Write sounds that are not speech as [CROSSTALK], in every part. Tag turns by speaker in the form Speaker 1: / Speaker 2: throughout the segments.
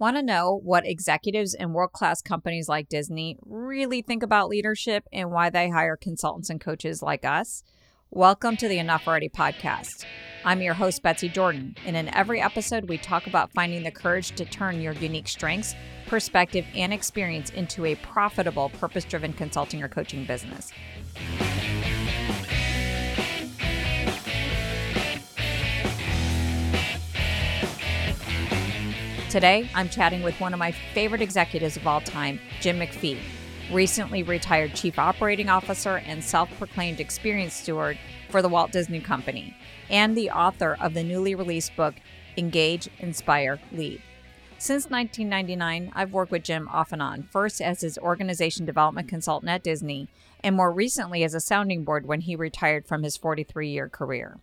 Speaker 1: Want to know what executives in world class companies like Disney really think about leadership and why they hire consultants and coaches like us? Welcome to the Enough Already podcast. I'm your host, Betsy Jordan, and in every episode, we talk about finding the courage to turn your unique strengths, perspective, and experience into a profitable, purpose driven consulting or coaching business. Today, I'm chatting with one of my favorite executives of all time, Jim McPhee, recently retired Chief Operating Officer and self proclaimed experience steward for the Walt Disney Company, and the author of the newly released book, Engage, Inspire, Lead. Since 1999, I've worked with Jim off and on, first as his organization development consultant at Disney, and more recently as a sounding board when he retired from his 43 year career.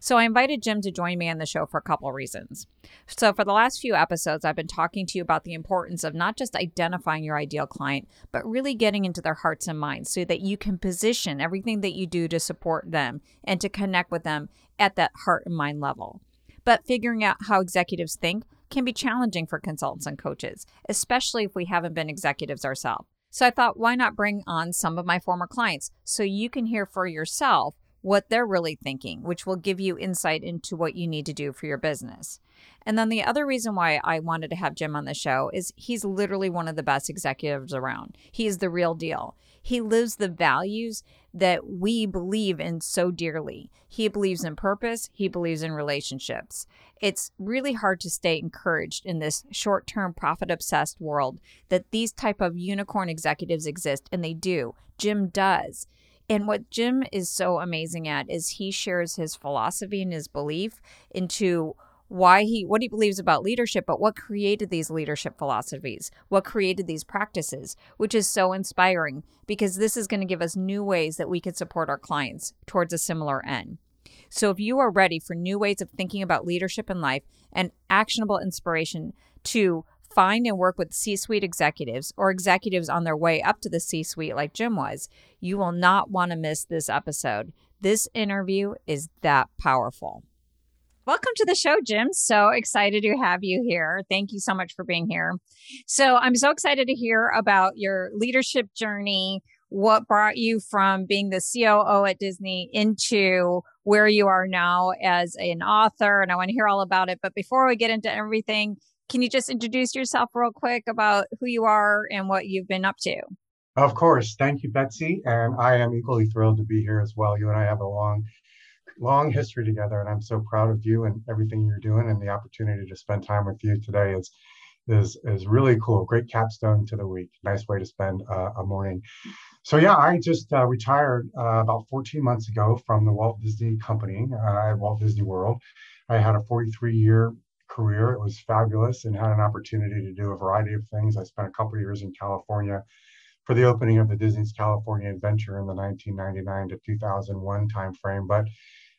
Speaker 1: So I invited Jim to join me on the show for a couple of reasons. So for the last few episodes, I've been talking to you about the importance of not just identifying your ideal client, but really getting into their hearts and minds so that you can position everything that you do to support them and to connect with them at that heart and mind level. But figuring out how executives think can be challenging for consultants and coaches, especially if we haven't been executives ourselves. So I thought, why not bring on some of my former clients so you can hear for yourself what they're really thinking, which will give you insight into what you need to do for your business. And then the other reason why I wanted to have Jim on the show is he's literally one of the best executives around. He is the real deal. He lives the values that we believe in so dearly. He believes in purpose, he believes in relationships. It's really hard to stay encouraged in this short-term profit obsessed world that these type of unicorn executives exist and they do. Jim does. And what Jim is so amazing at is he shares his philosophy and his belief into why he what he believes about leadership but what created these leadership philosophies what created these practices which is so inspiring because this is going to give us new ways that we can support our clients towards a similar end. So if you are ready for new ways of thinking about leadership in life and actionable inspiration to find and work with C suite executives or executives on their way up to the C suite, like Jim was, you will not want to miss this episode. This interview is that powerful. Welcome to the show, Jim. So excited to have you here. Thank you so much for being here. So, I'm so excited to hear about your leadership journey, what brought you from being the COO at Disney into where you are now as an author. And I want to hear all about it. But before we get into everything, can you just introduce yourself real quick about who you are and what you've been up to?
Speaker 2: Of course. Thank you, Betsy. And I am equally thrilled to be here as well. You and I have a long, long history together, and I'm so proud of you and everything you're doing. And the opportunity to spend time with you today is is is really cool. Great capstone to the week. Nice way to spend uh, a morning. So yeah, I just uh, retired uh, about 14 months ago from the Walt Disney Company uh, at Walt Disney World. I had a 43 year career. It was fabulous and had an opportunity to do a variety of things. I spent a couple of years in California for the opening of the Disney's California Adventure in the 1999 to 2001 timeframe. But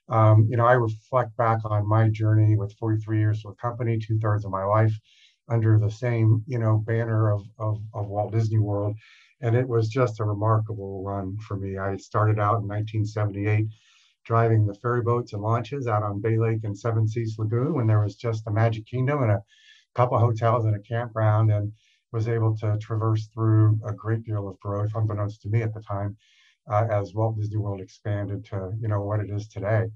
Speaker 2: um, you know, I reflect back on my journey with 43 years with the company, two thirds of my life under the same you know banner of, of, of Walt Disney World, and it was just a remarkable run for me. I started out in 1978 driving the ferry boats and launches out on Bay Lake and Seven Seas Lagoon when there was just the Magic Kingdom and a couple hotels and a campground, and was able to traverse through a great deal of growth, unbeknownst to me at the time, uh, as Walt Disney World expanded to you know what it is today.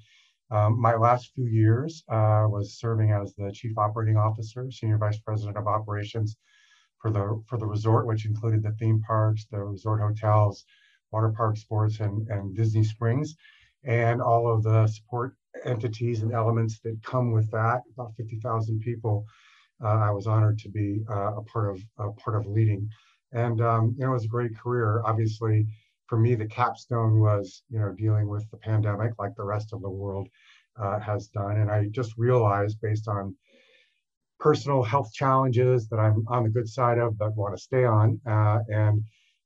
Speaker 2: Um, my last few years uh, was serving as the chief operating officer, senior vice president of operations for the for the resort, which included the theme parks, the resort hotels, water park sports, and and Disney Springs and all of the support entities and elements that come with that. About 50,000 people. Uh, I was honored to be uh, a part of a part of leading, and um, you know it was a great career. Obviously, for me, the capstone was you know dealing with the pandemic, like the rest of the world uh, has done, and I just realized based on personal health challenges that I'm on the good side of, but want to stay on, uh, and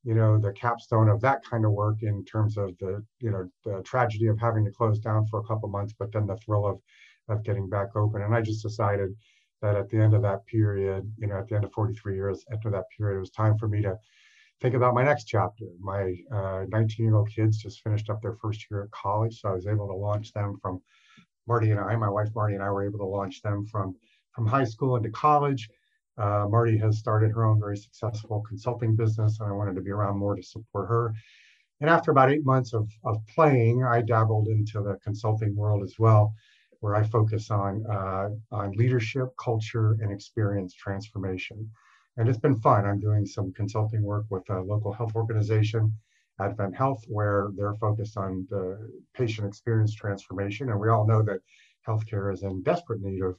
Speaker 2: you know the capstone of that kind of work in terms of the you know the tragedy of having to close down for a couple months but then the thrill of of getting back open. And i just decided that at the end of that period you know at the end of 43 years after that period it was time for me to think about my next chapter. My 19 uh, year old kids just finished up their first year at college so i was able to launch them from marty and i my wife marty and i were able to launch them from from high school into college Uh, Marty has started her own very successful consulting business, and I wanted to be around more to support her. And after about eight months of, of playing, I dabbled into the consulting world as well, where I focus on, uh, on leadership, culture, and experience transformation. And it's been fun. I'm doing some consulting work with a local health organization, Advent Health, where they're focused on the patient experience transformation. And we all know that healthcare is in desperate need of,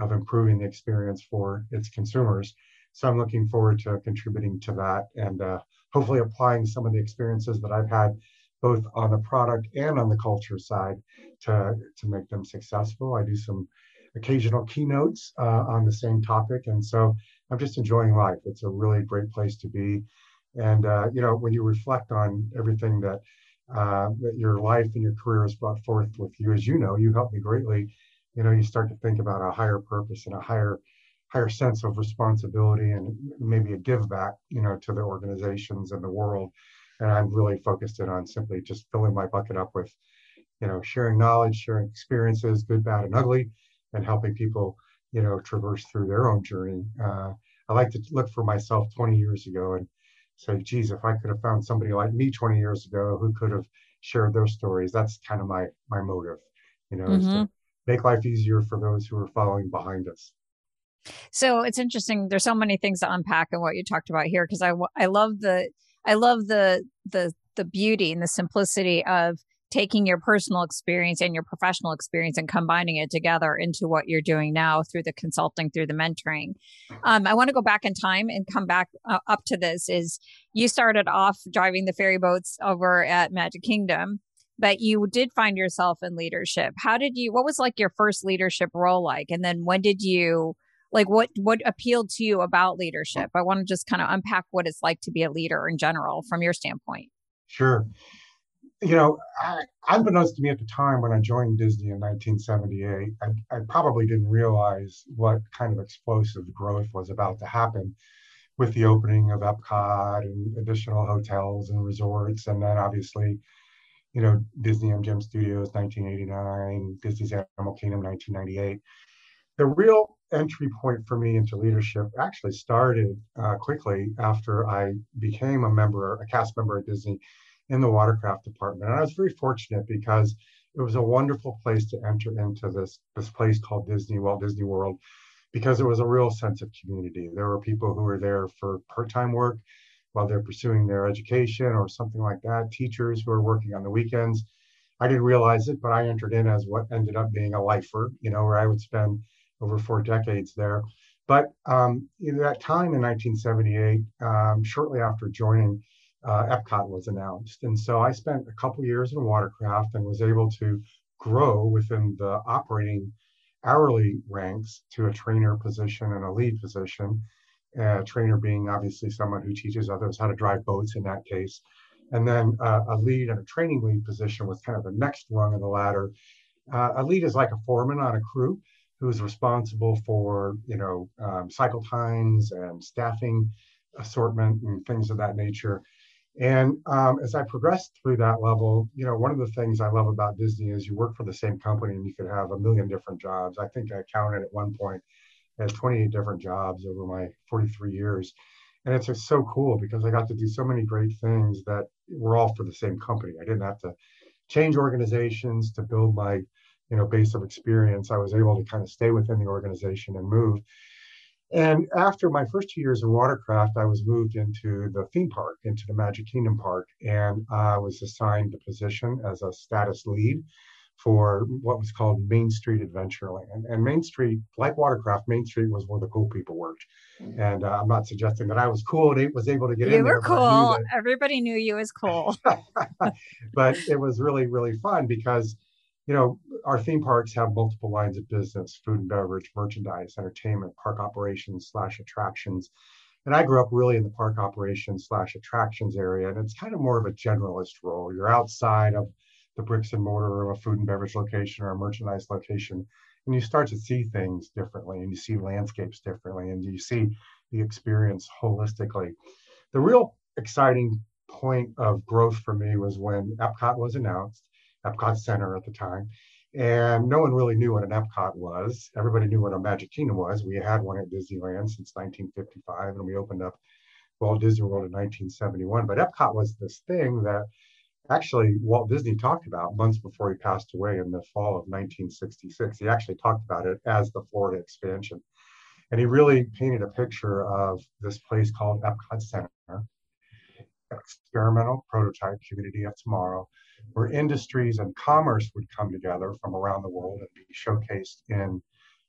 Speaker 2: of improving the experience for its consumers. So I'm looking forward to contributing to that and uh, hopefully applying some of the experiences that I've had both on the product and on the culture side to, to make them successful. I do some occasional keynotes uh, on the same topic. And so I'm just enjoying life. It's a really great place to be. And, uh, you know, when you reflect on everything that, uh, that your life and your career has brought forth with you, as you know, you helped me greatly. You know, you start to think about a higher purpose and a higher higher sense of responsibility and maybe a give back, you know, to the organizations and the world. And I'm really focused in on simply just filling my bucket up with, you know, sharing knowledge, sharing experiences, good, bad, and ugly, and helping people, you know, traverse through their own journey. Uh, I like to look for myself 20 years ago and say, geez, if I could have found somebody like me 20 years ago who could have shared their stories, that's kind of my my motive, you know, mm-hmm. Make life easier for those who are following behind us.
Speaker 1: So it's interesting. There's so many things to unpack in what you talked about here because I I love the I love the the the beauty and the simplicity of taking your personal experience and your professional experience and combining it together into what you're doing now through the consulting through the mentoring um, i want to go back in time and come back uh, up to this is you started off driving the ferry boats over at magic kingdom but you did find yourself in leadership. How did you what was like your first leadership role like? And then when did you like what what appealed to you about leadership? I want to just kind of unpack what it's like to be a leader in general from your standpoint.
Speaker 2: Sure. You know I, unbeknownst to me at the time when i joined disney in 1978 I, I probably didn't realize what kind of explosive growth was about to happen with the opening of epcot and additional hotels and resorts and then obviously you know disney mgm studios 1989 disney's animal kingdom 1998 the real entry point for me into leadership actually started uh, quickly after I became a member, a cast member at Disney in the watercraft department. And I was very fortunate because it was a wonderful place to enter into this, this place called Disney, Walt Disney World, because it was a real sense of community. There were people who were there for part-time work while they're pursuing their education or something like that, teachers who are working on the weekends. I didn't realize it, but I entered in as what ended up being a lifer, you know, where I would spend over four decades there. But um, in that time in 1978, um, shortly after joining, uh, Epcot was announced. And so I spent a couple years in watercraft and was able to grow within the operating hourly ranks to a trainer position and a lead position. A trainer being obviously someone who teaches others how to drive boats in that case. And then uh, a lead and a training lead position was kind of the next rung of the ladder. Uh, a lead is like a foreman on a crew who's responsible for you know um, cycle times and staffing assortment and things of that nature. And um, as I progressed through that level, you know, one of the things I love about Disney is you work for the same company and you could have a million different jobs. I think I counted at one point as 28 different jobs over my 43 years. And it's just so cool because I got to do so many great things that were all for the same company. I didn't have to change organizations to build my you know base of experience i was able to kind of stay within the organization and move and after my first two years in watercraft i was moved into the theme park into the magic kingdom park and i was assigned the position as a status lead for what was called Main Street Adventureland. And Main Street, like Watercraft, Main Street was where the cool people worked. Mm. And uh, I'm not suggesting that I was cool and was able to get
Speaker 1: you
Speaker 2: in.
Speaker 1: You were cool. Everybody knew you as cool. [LAUGHS]
Speaker 2: but it was really, really fun because you know, our theme parks have multiple lines of business food and beverage, merchandise, entertainment, park operations slash attractions. And I grew up really in the park operations slash attractions area. And it's kind of more of a generalist role. You're outside of the bricks and mortar of a food and beverage location or a merchandise location. And you start to see things differently and you see landscapes differently and you see the experience holistically. The real exciting point of growth for me was when Epcot was announced Epcot Center at the time. And no one really knew what an Epcot was. Everybody knew what a Magic Kingdom was. We had one at Disneyland since 1955, and we opened up Walt Disney World in 1971. But Epcot was this thing that actually Walt Disney talked about months before he passed away in the fall of 1966. He actually talked about it as the Florida expansion. And he really painted a picture of this place called Epcot Center, experimental prototype community of tomorrow, where industries and commerce would come together from around the world and be showcased in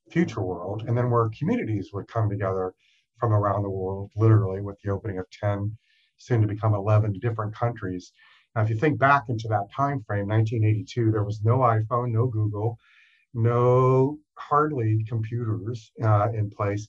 Speaker 2: future world, and then where communities would come together from around the world, literally with the opening of 10, soon to become 11 different countries. Now, if you think back into that time frame, 1982, there was no iPhone, no Google, no hardly computers uh, in place.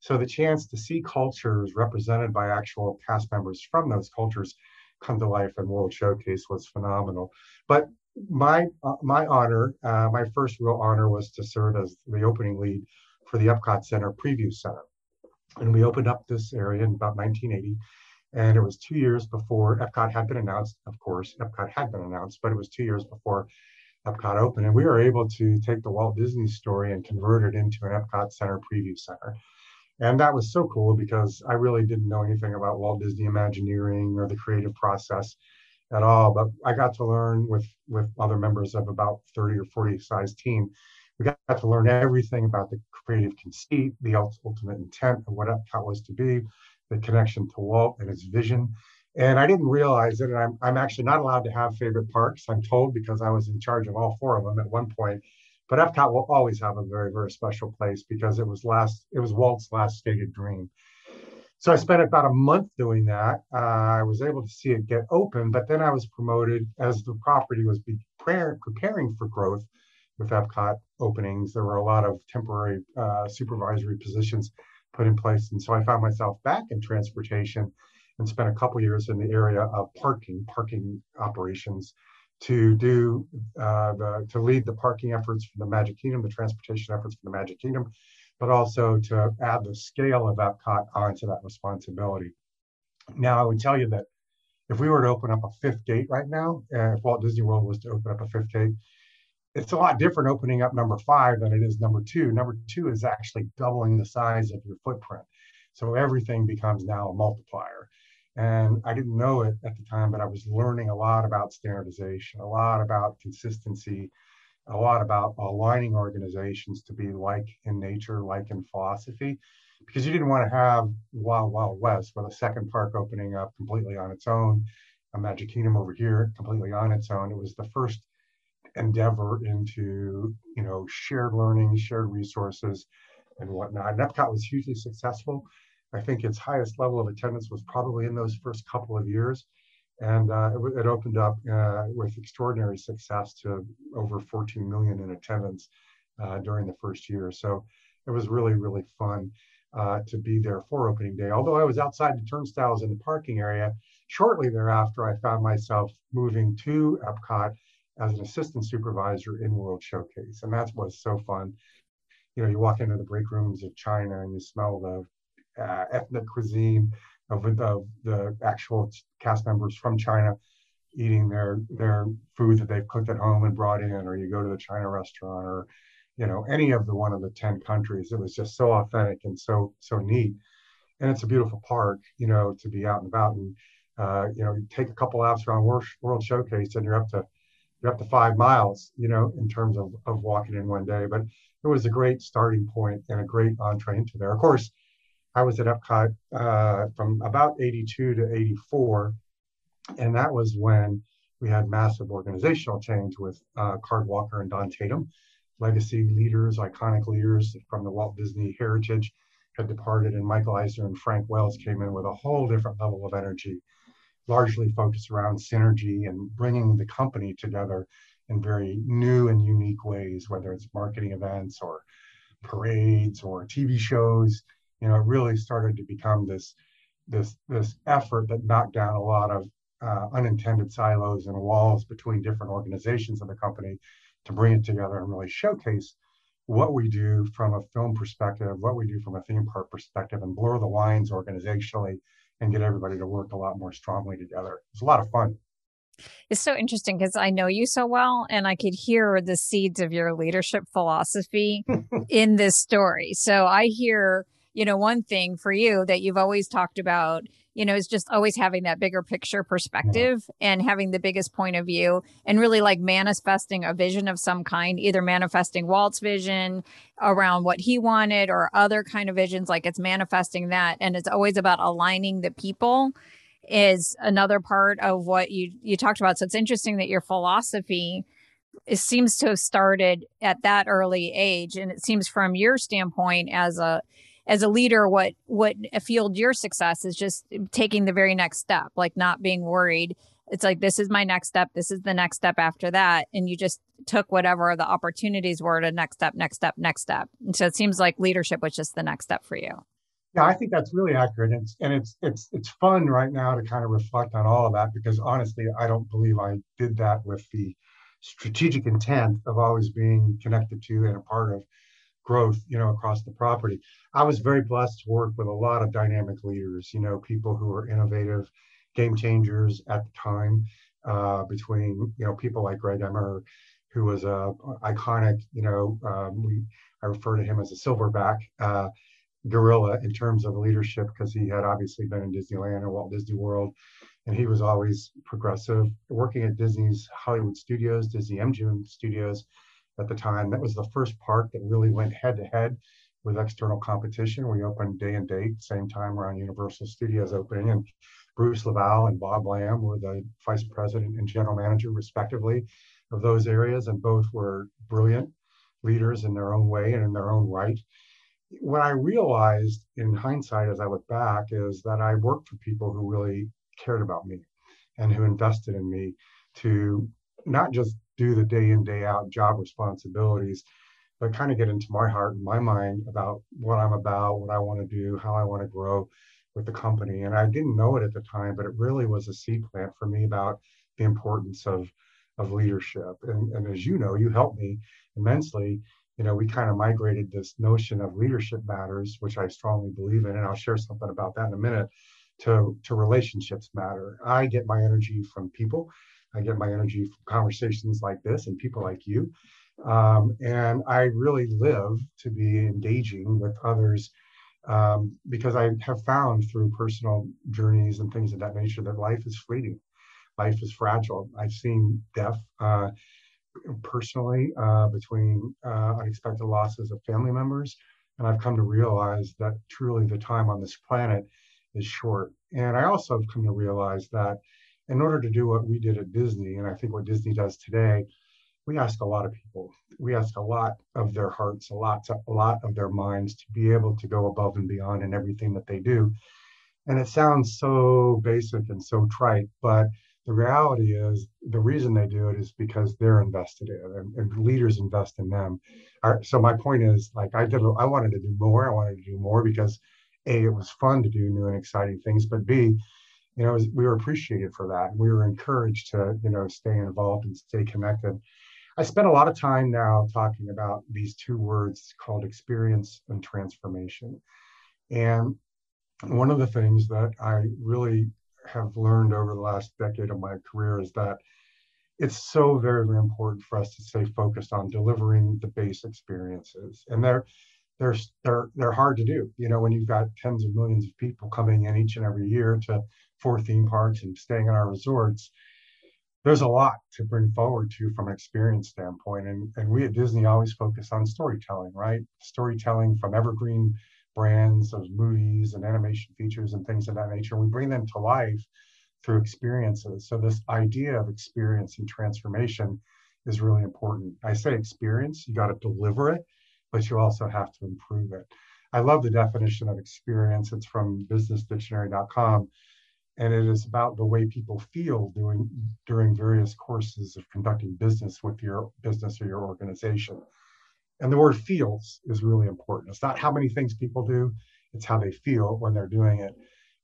Speaker 2: So the chance to see cultures represented by actual cast members from those cultures come to life in World Showcase was phenomenal. But my uh, my honor, uh, my first real honor was to serve as the opening lead for the Epcot Center Preview Center. And we opened up this area in about 1980. And it was two years before Epcot had been announced. Of course, Epcot had been announced, but it was two years before Epcot opened. And we were able to take the Walt Disney story and convert it into an Epcot Center Preview Center. And that was so cool because I really didn't know anything about Walt Disney Imagineering or the creative process at all. But I got to learn with with other members of about 30 or 40 size team. We got to learn everything about the creative conceit, the ultimate intent of what Epcot was to be, the connection to Walt and his vision. And I didn't realize it. And I'm, I'm actually not allowed to have favorite parks, I'm told, because I was in charge of all four of them at one point. But Epcot will always have a very, very special place because it was last, it was Walt's last stated dream. So I spent about a month doing that. Uh, I was able to see it get open, but then I was promoted as the property was preparing for growth with Epcot openings. There were a lot of temporary uh, supervisory positions put in place. And so I found myself back in transportation and spent a couple years in the area of parking, parking operations to do uh, the to lead the parking efforts for the Magic Kingdom, the transportation efforts for the Magic Kingdom, but also to add the scale of Epcot onto that responsibility. Now, I would tell you that if we were to open up a fifth gate right now, uh, if Walt Disney World was to open up a fifth gate, it's a lot different opening up number five than it is number two. Number two is actually doubling the size of your footprint. So everything becomes now a multiplier. And I didn't know it at the time, but I was learning a lot about standardization, a lot about consistency, a lot about aligning organizations to be like in nature, like in philosophy, because you didn't want to have Wild Wild West with a second park opening up completely on its own, a Magic Kingdom over here completely on its own. It was the first endeavor into you know shared learning, shared resources, and whatnot. And Epcot was hugely successful. I think its highest level of attendance was probably in those first couple of years. And uh, it, it, opened up uh, with extraordinary success to over 14 million in attendance uh, during the first year. So it was really, really fun uh, to be there for opening day. Although I was outside the turnstiles in the parking area, shortly thereafter, I found myself moving to Epcot as an assistant supervisor in World Showcase. And that was so fun. You know, you walk into the break rooms of China and you smell the uh, ethnic cuisine of the, the actual cast members from China eating their their food that they've cooked at home and brought in, or you go to the China restaurant, or you know any of the one of the ten countries. It was just so authentic and so so neat, and it's a beautiful park, you know, to be out and about and uh, you know take a couple laps around World Showcase and you're up to you're up to five miles, you know, in terms of of walking in one day. But it was a great starting point and a great entree into there. Of course, I was at Epcot uh, from about 82 to 84. And that was when we had massive organizational change with uh, Card Walker and Donn Tatum. Legacy leaders, iconic leaders from the Walt Disney heritage had departed, and Michael Eisner and Frank Wells came in with a whole different level of energy, largely focused around synergy and bringing the company together in very new and unique ways, whether it's marketing events or parades or TV shows. You know, it really started to become this this this effort that knocked down a lot of uh, unintended silos and walls between different organizations of the company to bring it together and really showcase what we do from a film perspective, what we do from a theme park perspective, and blur the lines organizationally and get everybody to work a lot more strongly together. It's a lot of fun.
Speaker 1: It's so interesting because I know you so well and I could hear the seeds of your leadership philosophy [LAUGHS] in this story. So I hear, you know, one thing for you that you've always talked about, you know, is just always having that bigger picture mm-hmm. perspective yeah. and having the biggest point of view and really like manifesting a vision of some kind, either manifesting Walt's vision around what he wanted or other kind of visions, like it's manifesting that. And it's always about aligning the people is another part of what you you talked about. So it's interesting that your philosophy it seems to have started at that early age, and it seems from your standpoint as a as a leader, what what fueled your success is just taking the very next step, like not being worried. It's like this is my next step. This is the next step after that, and you just took whatever the opportunities were to next step, next step, next step. And so it seems like leadership was just the next step for you.
Speaker 2: Yeah, I think that's really accurate, and it's and it's it's it's fun right now to kind of reflect on all of that because honestly, I don't believe I did that with the strategic intent of always being connected to and a part of growth, you know, across the property. I was very blessed to work with a lot of dynamic leaders, you know, people who were innovative, game changers at the time. Uh, between you know people like Greg Emmer, who was a iconic, you know, um, we I refer to him as a silverback. Uh, gorilla in terms of leadership because he had obviously been in Disneyland or Walt Disney World, and he was always progressive. Working at Disney's Hollywood Studios, Disney MGM Studios at the time, that was the first park that really went head to head with external competition. We opened day and date, same time around Universal Studios opening, and Bruce Laval and Bob Lamb were the vice president and general manager, respectively, of those areas, and both were brilliant leaders in their own way and in their own right what I realized in hindsight as I look back is that I worked for people who really cared about me and who invested in me to not just do the day in, day out job responsibilities, but kind of get into my heart and my mind about what I'm about, what I want to do, how I want to grow with the company. And I didn't know it at the time, but it really was a seed plant for me about the importance of of leadership. And, and as you know, you helped me immensely you know, we kind of migrated this notion of leadership matters, which I strongly believe in, and I'll share something about that in a minute, to, to relationships matter. I get my energy from people. I get my energy from conversations like this and people like you. Um, and I really live to be engaging with others um, because I have found through personal journeys and things of that nature that life is fleeting, life is fragile. I've seen death. Uh, personally uh, between uh, unexpected losses of family members. And I've come to realize that truly the time on this planet is short. And I also have come to realize that in order to do what we did at Disney, and I think what Disney does today, we ask a lot of people. We ask a lot of their hearts, a lot, to, a lot of their minds to be able to go above and beyond in everything that they do. And it sounds so basic and so trite, but the reality is the reason they do it is because they're invested in and, and leaders invest in them. Our, so my point is like I did I wanted to do more. I wanted to do more because A, it was fun to do new and exciting things, but B, you know, we were appreciated for that. We were encouraged to, you know, stay involved and stay connected. I spent a lot of time now talking about these two words called experience and transformation. And one of the things that I really have learned over the last decade of my career is that it's so very very important for us to stay focused on delivering the base experiences and they're they're they're they're hard to do you know when you've got tens of millions of people coming in each and every year to four theme parks and staying in our resorts there's a lot to bring forward to from an experience standpoint and and we at disney always focus on storytelling right storytelling from evergreen brands of movies and animation features and things of that nature. We bring them to life through experiences. So this idea of experience and transformation is really important. I say experience, you got to deliver it, but you also have to improve it. I love the definition of experience. It's from businessdictionary.com. And it is about the way people feel doing during various courses of conducting business with your business or your organization. And the word feels is really important. It's not how many things people do, it's how they feel when they're doing it.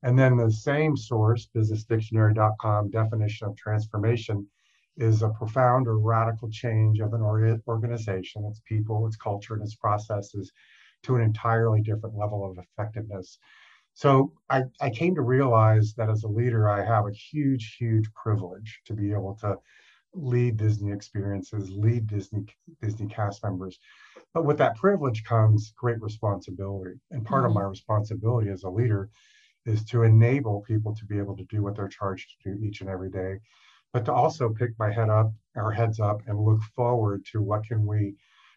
Speaker 2: And then the same source, businessdictionary.com definition of transformation, is a profound or radical change of an organization, its people, its culture, and its processes to an entirely different level of effectiveness. So I, I came to realize that as a leader, I have a huge, huge privilege to be able to lead Disney experiences, lead Disney Disney cast members. But with that privilege comes great responsibility. And part mm-hmm. of my responsibility as a leader is to enable people to be able to do what they're charged to do each and every day, but to also pick my head up, our heads up, and look forward to what can we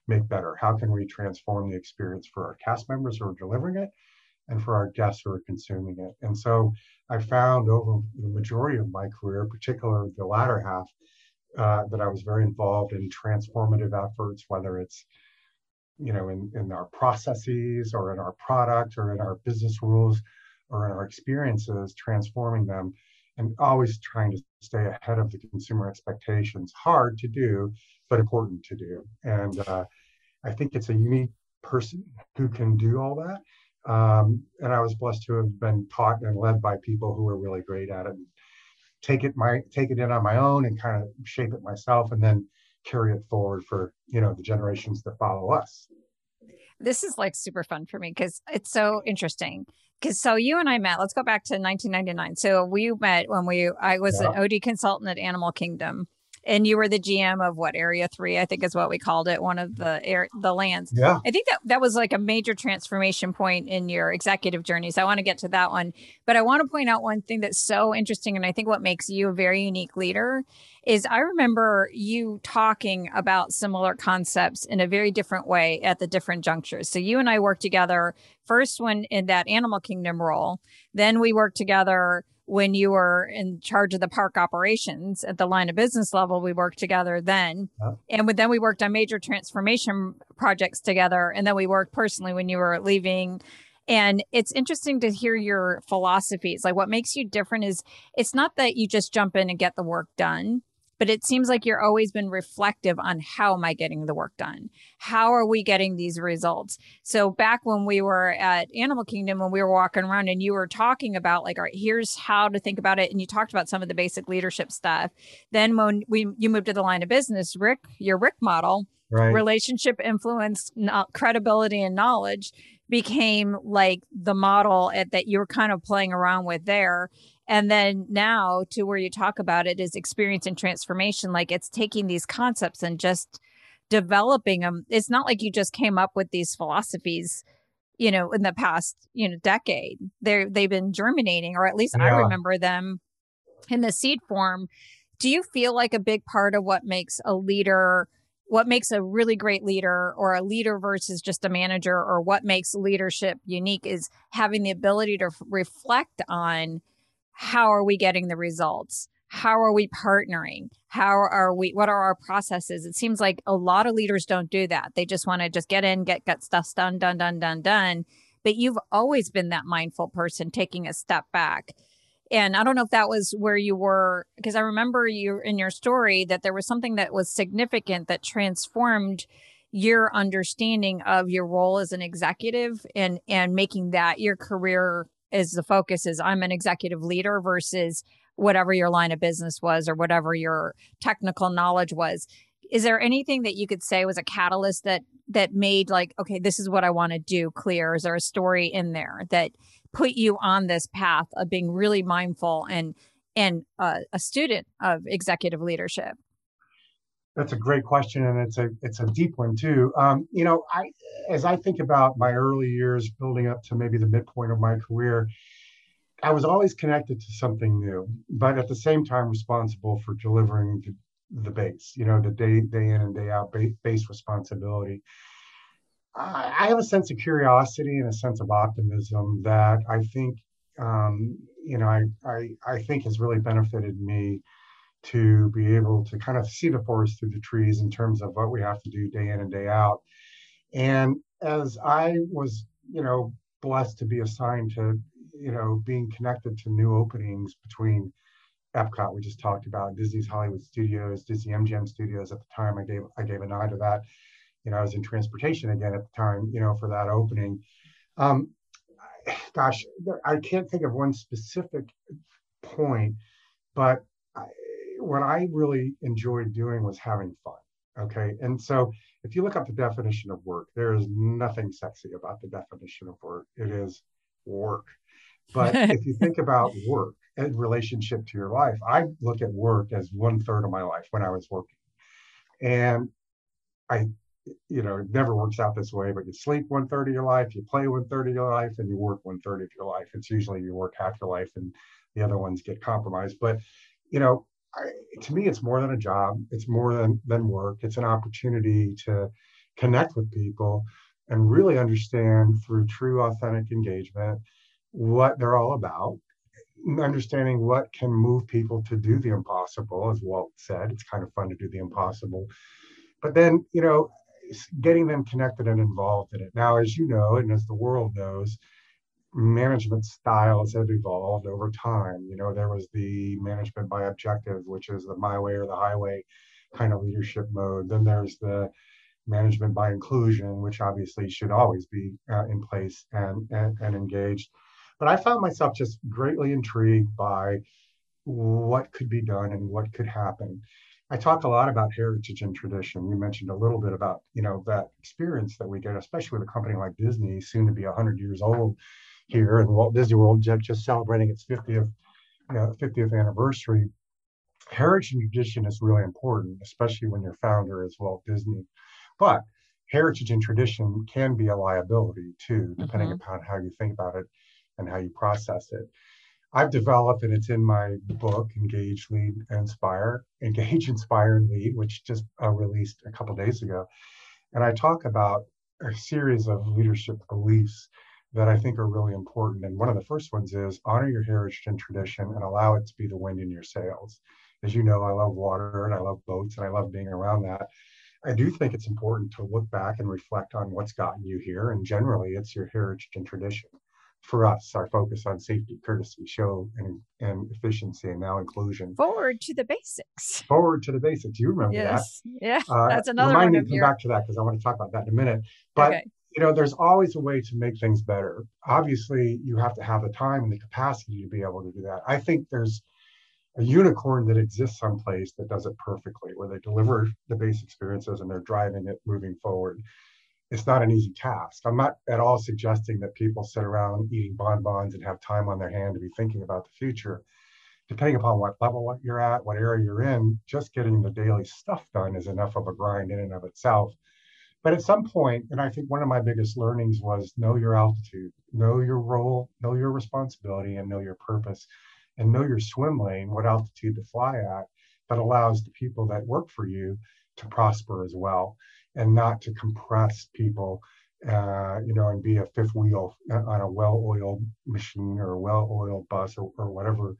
Speaker 2: make better? How can we transform the experience for our cast members who are delivering it and for our guests who are consuming it? And so I found over the majority of my career, particularly the latter half, uh, that I was very involved in transformative efforts, whether it's you know in, in our processes or in our product or in our business rules or in our experiences, transforming them and always trying to stay ahead of the consumer expectations. Hard to do, but important to do. And uh, I think it's a unique person who can do all that. Um, and I was blessed to have been taught and led by people who were really great at it. take it my take it in on my own and kind of shape it myself, and then carry it forward for you know the generations that follow us.
Speaker 1: This is like super fun for me because it's so interesting because so you and I met. Let's go back to 1999. So we met when we I was yeah. an OD consultant at Animal Kingdom, and you were the GM of what Area Three, I think is what we called it, one of the air the lands.
Speaker 2: Yeah,
Speaker 1: I think that that was like a major transformation point in your executive journey. So I want to get to that one, but I want to point out one thing that's so interesting, and I think what makes you a very unique leader is I remember you talking about similar concepts in a very different way at the different junctures. So you and I worked together first when in that Animal Kingdom role, then we worked together when you were in charge of the park operations at the line of business level, we worked together then. And then we worked on major transformation projects together. And then we worked personally when you were leaving. And it's interesting to hear your philosophies. Like what makes you different is it's not that you just jump in and get the work done but it seems like you're always been reflective on how am I getting the work done? How are we getting these results? So back when we were at Animal Kingdom, when we were walking around and you were talking about like, all right, here's how to think about it. And you talked about some of the basic leadership stuff. Then when we you moved to the line of business, Rick, your Rick model, right. relationship influence, credibility and knowledge became like the model at, that you were kind of playing around with there and then now to where you talk about it is experience and transformation like it's taking these concepts and just developing them it's not like you just came up with these philosophies you know in the past you know decade. They're they've been germinating or at least yeah. i remember them in the seed form. Do you feel like a big part of what makes a leader what makes a really great leader or a leader versus just a manager or what makes leadership unique is having the ability to reflect on how are we getting the results? How are we partnering? How are we, what are our processes? It seems like a lot of leaders don't do that. They just want to just get in, get, get stuff done, done, done, done, done. But you've always been that mindful person taking a step back. And I don't know if that was where you were, because I remember you in your story that there was something that was significant that transformed your understanding of your role as an executive and and making that your career is the focus is I'm an executive leader versus whatever your line of business was or whatever your technical knowledge was. Is there anything that you could say was a catalyst that that made like okay this is what I want to do clear? Is there a story in there that put you on this path of being really mindful and and uh, a student of executive leadership?
Speaker 2: That's a great question, and it's a it's a deep one too. Um, you know, I as I think about my early years building up to maybe the midpoint of my career, I was always connected to something new, but at the same time responsible for delivering the, the base. You know, the day day in and day out base responsibility. I have a sense of curiosity and a sense of optimism that I think, um, you know, I, I I think has really benefited me to be able to kind of see the forest through the trees in terms of what we have to do day in and day out. And as I was, you know, blessed to be assigned to, you know, being connected to new openings between Epcot, we just talked about Disney's Hollywood Studios, Disney MGM Studios. At the time, I gave I gave a nod to that. You know, I was in transportation again at the time, you know, for that opening. Um, gosh, I can't think of one specific point, but what I really enjoyed doing was having fun. Okay. And so if you look up the definition of work, there is nothing sexy about the definition of work. It is work. But [LAUGHS] if you think about work in relationship to your life, I look at work as one third of my life when I was working. And I, you know, it never works out this way, but you sleep one third of your life, you play one third of your life, and you work one third of your life. It's usually you work half your life and the other ones get compromised. But, you know, I, to me, it's more than a job. It's more than, than work. It's an opportunity to connect with people and really understand through true, authentic engagement what they're all about. Understanding what can move people to do the impossible, as Walt said, it's kind of fun to do the impossible. But then, you know, getting them connected and involved in it. Now, as you know, and as the world knows, management styles have evolved over time. You know, there was the management by objective, which is the my way or the highway kind of leadership mode. Then there's the management by inclusion, which obviously should always be uh, in place and, and, and engaged. But I found myself just greatly intrigued by what could be done and what could happen. I talk a lot about heritage and tradition. You mentioned a little bit about you know that experience that we get, especially with a company like Disney, soon to be 100 years old here, and Walt Disney World just celebrating its 50th you know, 50th anniversary. Heritage and tradition is really important, especially when your founder is Walt Disney. But heritage and tradition can be a liability too, depending mm-hmm. upon how you think about it and how you process it. I've developed, and it's in my book, Engage, Lead, Inspire, Engage, [LAUGHS] Inspire, and Lead, which just uh, released a couple days ago. And I talk about a series of leadership beliefs that I think are really important. And one of the first ones is honor your heritage and tradition and allow it to be the wind in your sails. As you know, I love water and I love boats and I love being around that. I do think it's important to look back and reflect on what's gotten you here. And generally, it's your heritage and tradition. For us, our focus on safety, courtesy, show, and, and efficiency, and now inclusion.
Speaker 1: Forward to the basics.
Speaker 2: Forward to the basics. You remember
Speaker 1: yes.
Speaker 2: that?
Speaker 1: Yeah, uh, that's another remind
Speaker 2: one. me to come
Speaker 1: your...
Speaker 2: back to that because I want to talk about that in a minute. But okay. You know, there's always a way to make things better. Obviously, you have to have the time and the capacity to be able to do that. I think there's a unicorn that exists someplace that does it perfectly, where they deliver the base experiences and they're driving it moving forward. It's not an easy task. I'm not at all suggesting that people sit around eating bonbons and have time on their hand to be thinking about the future. Depending upon what level you're at, what area you're in, just getting the daily stuff done is enough of a grind in and of itself. But at some point, and I think one of my biggest learnings was know your altitude, know your role, know your responsibility, and know your purpose and know your swim lane, what altitude to fly at, that allows the people that work for you to prosper as well and not to compress people, uh, you know, and be a fifth wheel on a well-oiled machine or a well-oiled bus or, or whatever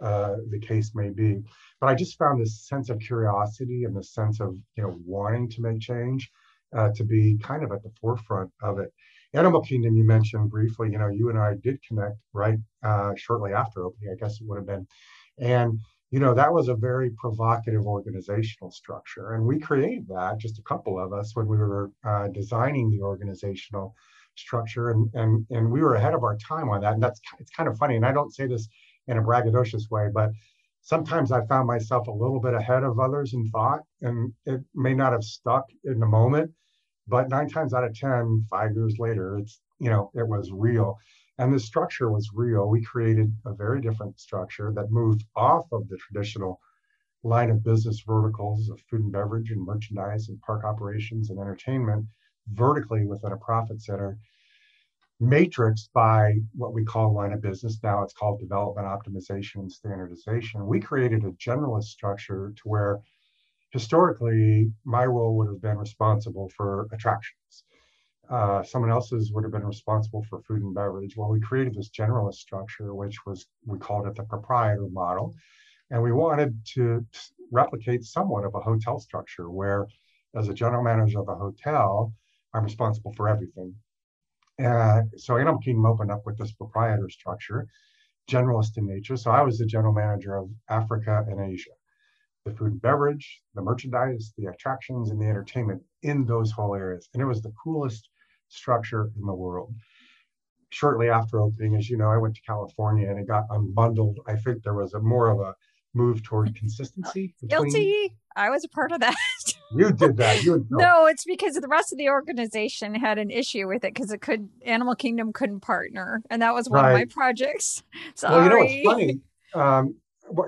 Speaker 2: uh, the case may be. But I just found this sense of curiosity and the sense of, you know, wanting to make change uh, to be kind of at the forefront of it. Animal Kingdom, you mentioned briefly, you know, you and I did connect right uh, shortly after opening, I guess it would have been. And, you know, that was a very provocative organizational structure. And we created that, just a couple of us, when we were uh, designing the organizational structure. And, and, and we were ahead of our time on that. And that's it's kind of funny. And I don't say this in a braggadocious way, but sometimes I found myself a little bit ahead of others in thought. And it may not have stuck in the moment but nine times out of ten, five years later, it's you know it was real, and the structure was real. We created a very different structure that moved off of the traditional line of business verticals of food and beverage and merchandise and park operations and entertainment vertically within a profit center matrixed by what we call line of business. Now it's called development optimization and standardization. We created a generalist structure to where historically, my role would have been responsible for attractions. Uh, someone else's would have been responsible for food and beverage. Well, we created this generalist structure, which was, we called it the proprietor model. And we wanted to replicate somewhat of a hotel structure where, as a general manager of a hotel, I'm responsible for everything. Uh, so Animal Kingdom opened up with this proprietor structure, generalist in nature. So I was the general manager of Africa and Asia the food and beverage, the merchandise, the attractions, and the entertainment in those whole areas. And it was the coolest structure in the world. Shortly after opening, as you know, I went to California and it got unbundled. I think there was a more of a move toward [LAUGHS] consistency.
Speaker 1: Between... Guilty. I was a part of that.
Speaker 2: You did that. You [LAUGHS]
Speaker 1: no, it's because the rest of the organization had an issue with it because it could Animal Kingdom couldn't partner, and that was one right. of my projects. Sorry.
Speaker 2: Well, you know what's funny? Um,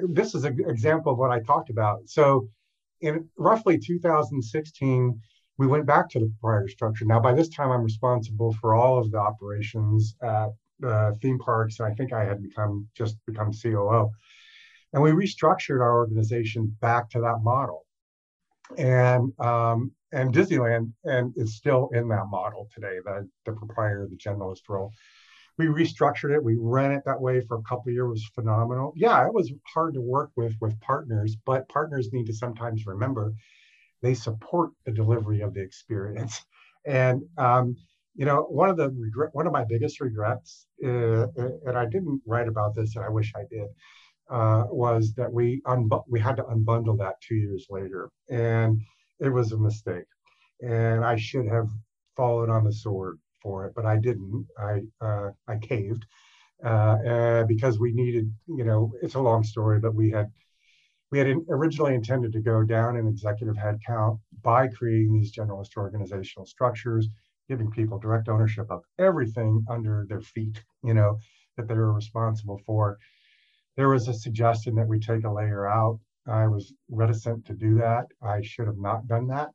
Speaker 2: this is an example of what I talked about. So, in roughly 2016, we went back to the proprietor structure. Now, by this time, I'm responsible for all of the operations at uh, theme parks. And I think I had become just become COO, and we restructured our organization back to that model. And um, and Disneyland and is still in that model today. The the proprietor, the generalist role. We restructured it. We ran it that way for a couple years. It was phenomenal. Yeah, it was hard to work with with partners, but partners need to sometimes remember they support the delivery of the experience. [LAUGHS] And um, you know, one of the regret, one of my biggest regrets, uh, and I didn't write about this, and I wish I did, uh, was that we unbu- we had to unbundle that two years later, and it was a mistake, and I should have followed on the sword for it, but I didn't. I uh, I caved uh, because we needed, you know, it's a long story, but we had we had originally intended to go down in executive headcount by creating these generalist organizational structures giving people direct ownership of everything under their feet, you know, that they're responsible for. There was a suggestion that we take a layer out. I was reticent to do that. I should have not done that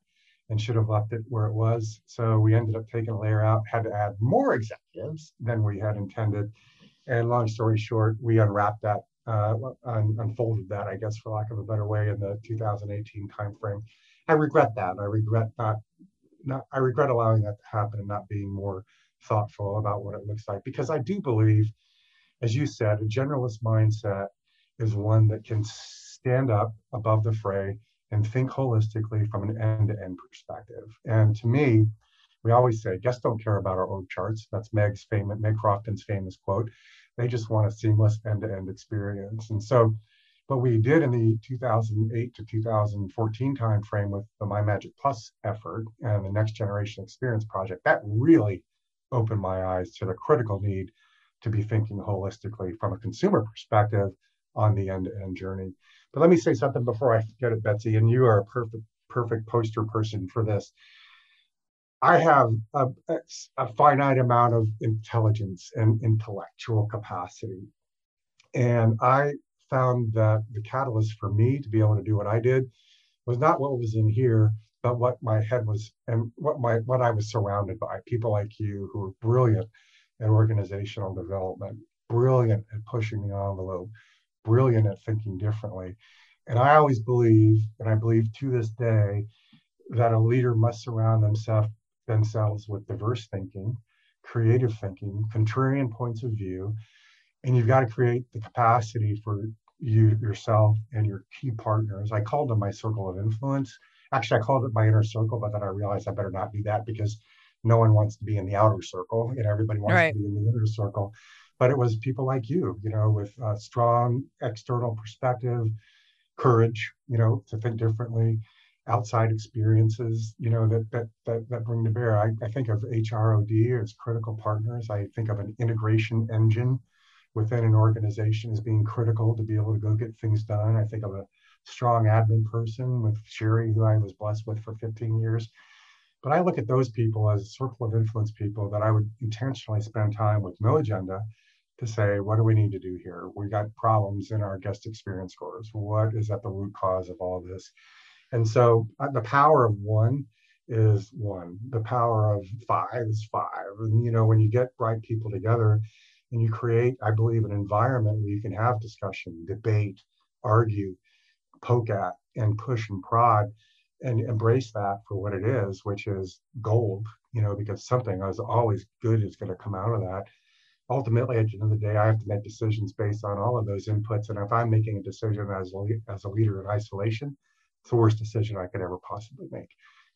Speaker 2: and should have left it where it was. So we ended up taking a layer out, had to add more executives than we had intended. And long story short, we unwrapped that, uh, un- unfolded that, I guess, for lack of a better way, in the 2018 timeframe. I regret that. I regret not not I regret allowing that to happen and not being more thoughtful about what it looks like because I do believe, as you said, a generalist mindset is one that can stand up above the fray and think holistically from an end-to-end perspective. And to me, we always say guests don't care about our org charts. That's Meg's famous Meg Crofton's famous quote. They just want a seamless end-to-end experience. And so what we did in the 2008 to 2014 timeframe with the My Magic Plus effort and the Next Generation Experience Project, that really opened my eyes to the critical need to be thinking holistically from a consumer perspective on the end-to-end journey. But let me say something before I forget it, Betsy, and you are a perfect perfect poster person for this. I have a, a finite amount of intelligence and intellectual capacity. And I found that the catalyst for me to be able to do what I did was not what was in here, but what my head was and what my what I was surrounded by. People like you who are brilliant at organizational development, brilliant at pushing the envelope, brilliant at thinking differently. And I always believe, and I believe to this day, that a leader must surround themselves themselves with diverse thinking, creative thinking, contrarian points of view, and you've got to create the capacity for you yourself and your key partners. I called them my circle of influence. Actually, I called it my inner circle, but then I realized I better not do that because no one wants to be in the outer circle. Know, everybody wants right. to be in the inner circle. But it was people like you, you know, with a strong external perspective, courage, you know, to think differently, outside experiences, you know, that that that, that bring to bear. I, I think of HROD as critical partners. I think of an integration engine within an organization as being critical to be able to go get things done. I think of a strong admin person with Sherry, who I was blessed with for 15 years. But I look at those people as a circle of influence people that I would intentionally spend time with no agenda to say, what do we need to do here? We got problems in our guest experience scores. What is at the root cause of all this? And so uh, the power of one is one. The power of five is five. And you know, when you get right people together, and you create, I believe, an environment where you can have discussion, debate, argue, poke at, and push and prod, and embrace that for what it is, which is gold. You know, because something as always good is going to come out of that. Ultimately, at the end of the day, I have to make decisions based on all of those inputs. And if I'm making a decision as a, as a leader in isolation, it's the worst decision I could ever possibly make.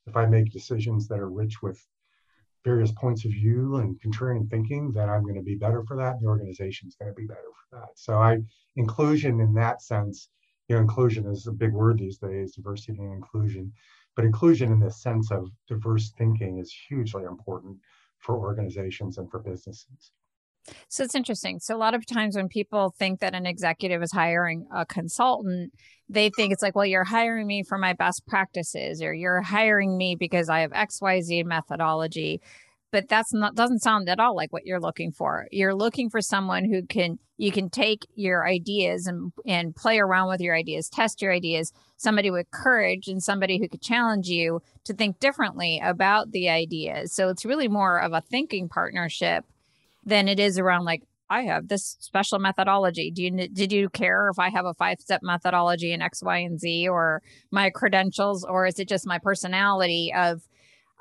Speaker 2: If I make decisions that are rich with various points of view and contrarian thinking, then I'm going to be better for that. The organization is going to be better for that. So I inclusion in that sense, you know, inclusion is a big word these days, diversity and inclusion. But inclusion in the sense of diverse thinking is hugely important for organizations and for businesses.
Speaker 1: So it's interesting. So a lot of times when people think that an executive is hiring a consultant, they think it's like, well, you're hiring me for my best practices or you're hiring me because I have XYZ methodology. But that's not doesn't sound at all like what you're looking for. You're looking for someone who can you can take your ideas and and play around with your ideas, test your ideas, somebody with courage and somebody who could challenge you to think differently about the ideas. So it's really more of a thinking partnership than it is around like I have this special methodology. Do you did you care if I have a five step methodology in X, Y, and Z, or my credentials, or is it just my personality of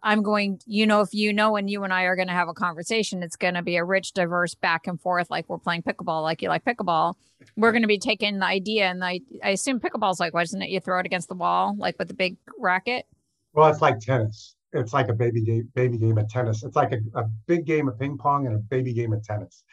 Speaker 1: I'm going, you know, if you know, and you and I are going to have a conversation, it's going to be a rich, diverse back and forth, like we're playing pickleball, like you like pickleball. We're going to be taking the idea, and I, I assume pickleball's like, what isn't it? You throw it against the wall, like with the big racket.
Speaker 2: Well, it's like tennis it's like a baby game baby game of tennis. It's like a, a big game of ping pong and a baby game of tennis.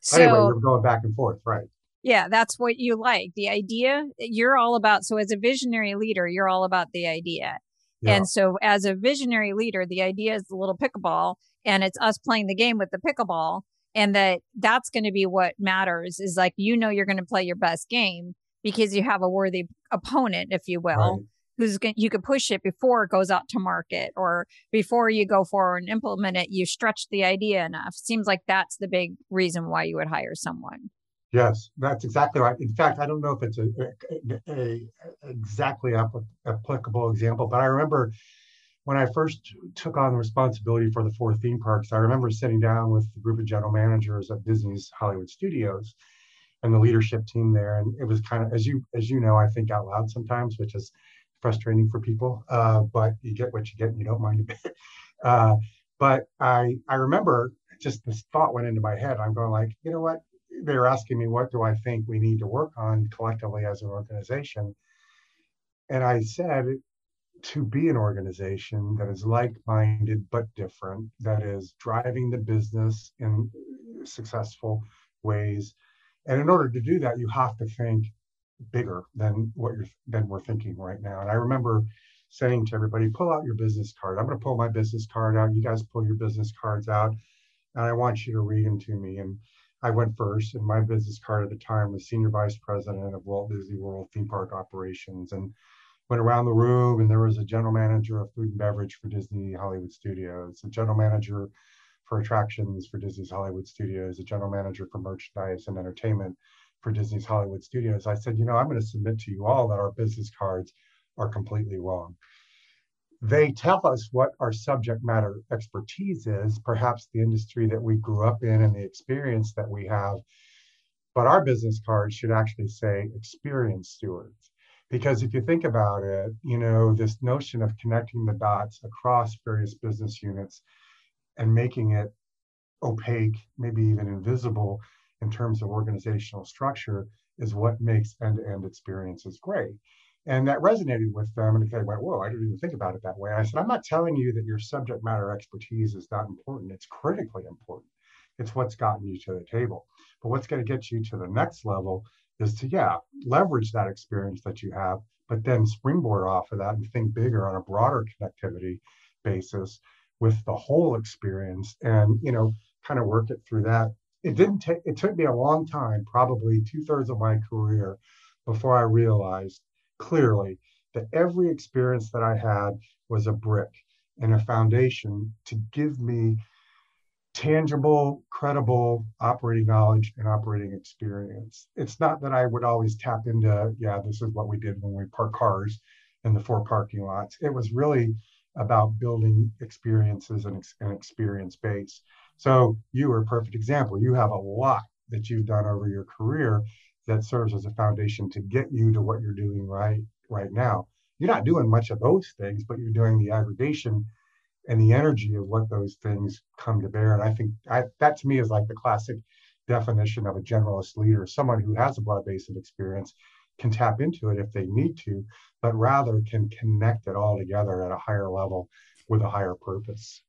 Speaker 2: So, anyway, we're going back and forth, right?
Speaker 1: Yeah, that's what you like. The idea you're all about. So as a visionary leader, you're all about the idea. Yeah. And so as a visionary leader, the idea is the little pickleball and it's us playing the game with the pickleball and that that's going to be what matters is like you know you're going to play your best game because you have a worthy opponent if you will. Right who's going you could push it before it goes out to market or before you go forward and implement it you stretch the idea enough. Seems like that's the big reason why you would hire someone.
Speaker 2: Yes that's exactly right. In fact i don't know if it's a, a, a exactly applicable example but i remember when i first took on the responsibility for the four theme parks i remember sitting down with the group of general managers at disney's hollywood studios and the leadership team there and it was kind of as you as you know i think out loud sometimes which is frustrating for people, uh, but you get what you get and you don't mind a bit. [LAUGHS] Uh, but I I remember just this thought went into my head. I'm going like, you know what? They're asking me what do I think we need to work on collectively as an organization, and I said to be an organization that is like-minded but different, that is driving the business in successful ways. And in order to do that, you have to think bigger than what you're than we're thinking right now. And I remember saying to everybody, pull out your business card. I'm going to pull my business card out. You guys pull your business cards out, and I want you to read them to me. And I went first, and my business card at the time was senior vice president of Walt Disney World theme park operations, and went around the room. And there was a general manager of food and beverage for Disney Hollywood Studios, a general manager for attractions for Disney's Hollywood Studios, a general manager for merchandise and entertainment for Disney's Hollywood Studios, I said, you know, I'm going to submit to you all that our business cards are completely wrong. They tell us what our subject matter expertise is, perhaps the industry that we grew up in and the experience that we have. But our business cards should actually say experience stewards. Because if you think about it, you know, this notion of connecting the dots across various business units and making it opaque, maybe even invisible, in terms of organizational structure is what makes end-to-end experiences great. And that resonated with them. And they went, whoa, I didn't even think about it that way. I said, I'm not telling you that your subject matter expertise is not important. It's critically important. It's what's gotten you to the table. But what's going to get you to the next level is to, yeah, leverage that experience that you have, but then springboard off of that and think bigger on a broader connectivity basis with the whole experience and, you know, kind of work it through that it didn't take it took me a long time probably two-thirds of my career before i realized clearly that every experience that i had was a brick and a foundation to give me tangible credible operating knowledge and operating experience. It's not that i would always tap into yeah this is what we did when we park cars in the four parking lots. It was really about building experiences and, and experience base so you are a perfect example. You have a lot that you've done over your career that serves as a foundation to get you to what you're doing right right now. You're not doing much of those things, but you're doing the aggregation and the energy of what those things come to bear. And I think I, that to me is like the classic definition of a generalist leader, someone who has a broad base of experience can tap into it if they need to, but rather can connect it all together at a higher level with a higher purpose.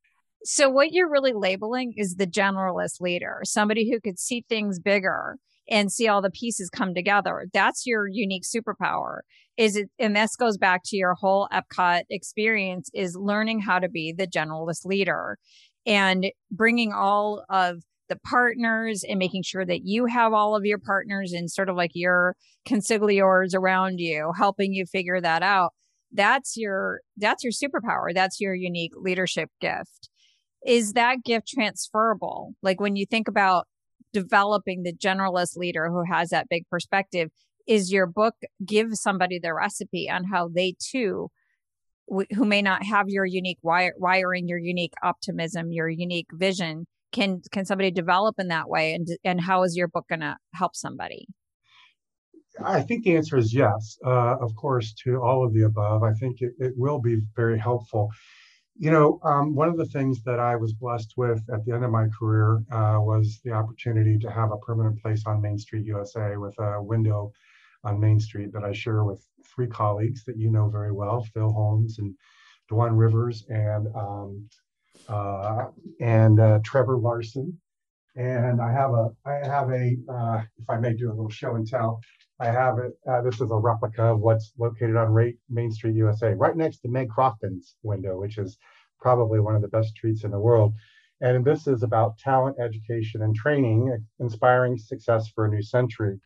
Speaker 1: So, what you're really labeling is the generalist leader, somebody who could see things bigger and see all the pieces come together. That's your unique superpower. Is it, and this goes back to your whole Epcot experience is learning how to be the generalist leader and bringing all of the partners and making sure that you have all of your partners and sort of like your consigliors around you helping you figure that out that's your that's your superpower that's your unique leadership gift is that gift transferable? Like when you think about developing the generalist leader who has that big perspective is your book give somebody the recipe on how they too who may not have your unique wiring your unique optimism your unique vision can can somebody develop in that way? And and how is your book going to help somebody?
Speaker 2: I think the answer is yes uh, of course to all of the above. I think it, it will be very helpful you know um, one of the things that i was blessed with at the end of my career uh, was the opportunity to have a permanent place on main street usa with a window on main street that i share with three colleagues that you know very well phil holmes and Dwan Rivers and um, uh, and uh, Trevor Larson. And I have a, I have a, uh, if I may do a little show and tell, I have it. Uh, this is a replica of what's located on Ray, Main Street, USA, right next to Meg Crofton's window, which is probably one of the best treats in the world. And this is about talent, education, and training, inspiring success for a new century.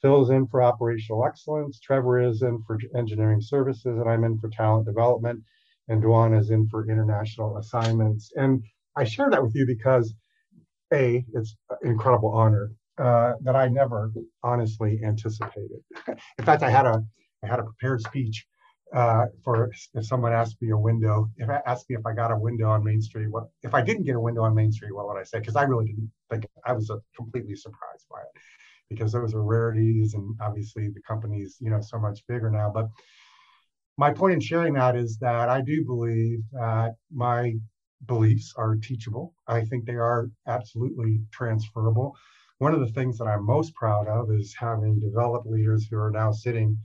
Speaker 2: Phil's in for operational excellence, Trevor is in for engineering services, and I'm in for talent development and Dwan is in for international assignments. And I share that with you because, A, it's an incredible honor uh, that I never honestly anticipated. [LAUGHS] in fact, I had a I had a prepared speech uh, for if someone asked me a window, if I asked me if I got a window on Main Street, what if I didn't get a window on Main Street, what would I say? Because I really didn't think I was completely surprised by it because those are rarities and obviously the company's you know so much bigger now. But my point in sharing that is that I do believe that my beliefs are teachable. I think they are absolutely transferable. One of the things that I'm most proud of is having developed leaders who are now sitting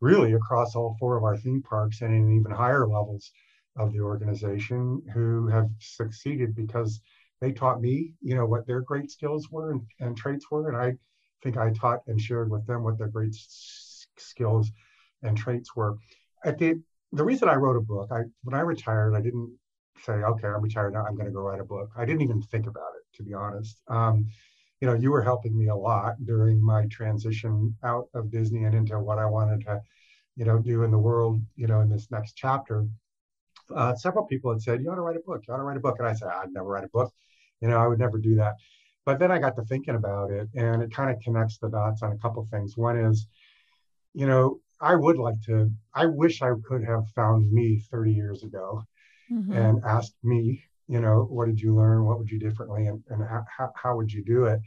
Speaker 2: really across all four of our theme parks and in even higher levels of the organization who have succeeded because they taught me, you know, what their great skills were and, and traits were. And I think I taught and shared with them what their great s- skills and traits were at the the reason I wrote a book, I when I retired, I didn't say, okay, I'm retired now. I'm going to go write a book. I didn't even think about it, to be honest. Um, you know, you were helping me a lot during my transition out of Disney and into what I wanted to, you know, do in the world. You know, in this next chapter. Uh, several people had said, you ought to write a book. You ought to write a book. And I said, I'd never write a book. You know, I would never do that. But then I got to thinking about it, and it kind of connects the dots on a couple things. One is, you know, I would like to, I wish I could have found me 30 years ago mm-hmm. and asked me, you know, what did you learn? What would you differently? And, and how, how would you do it?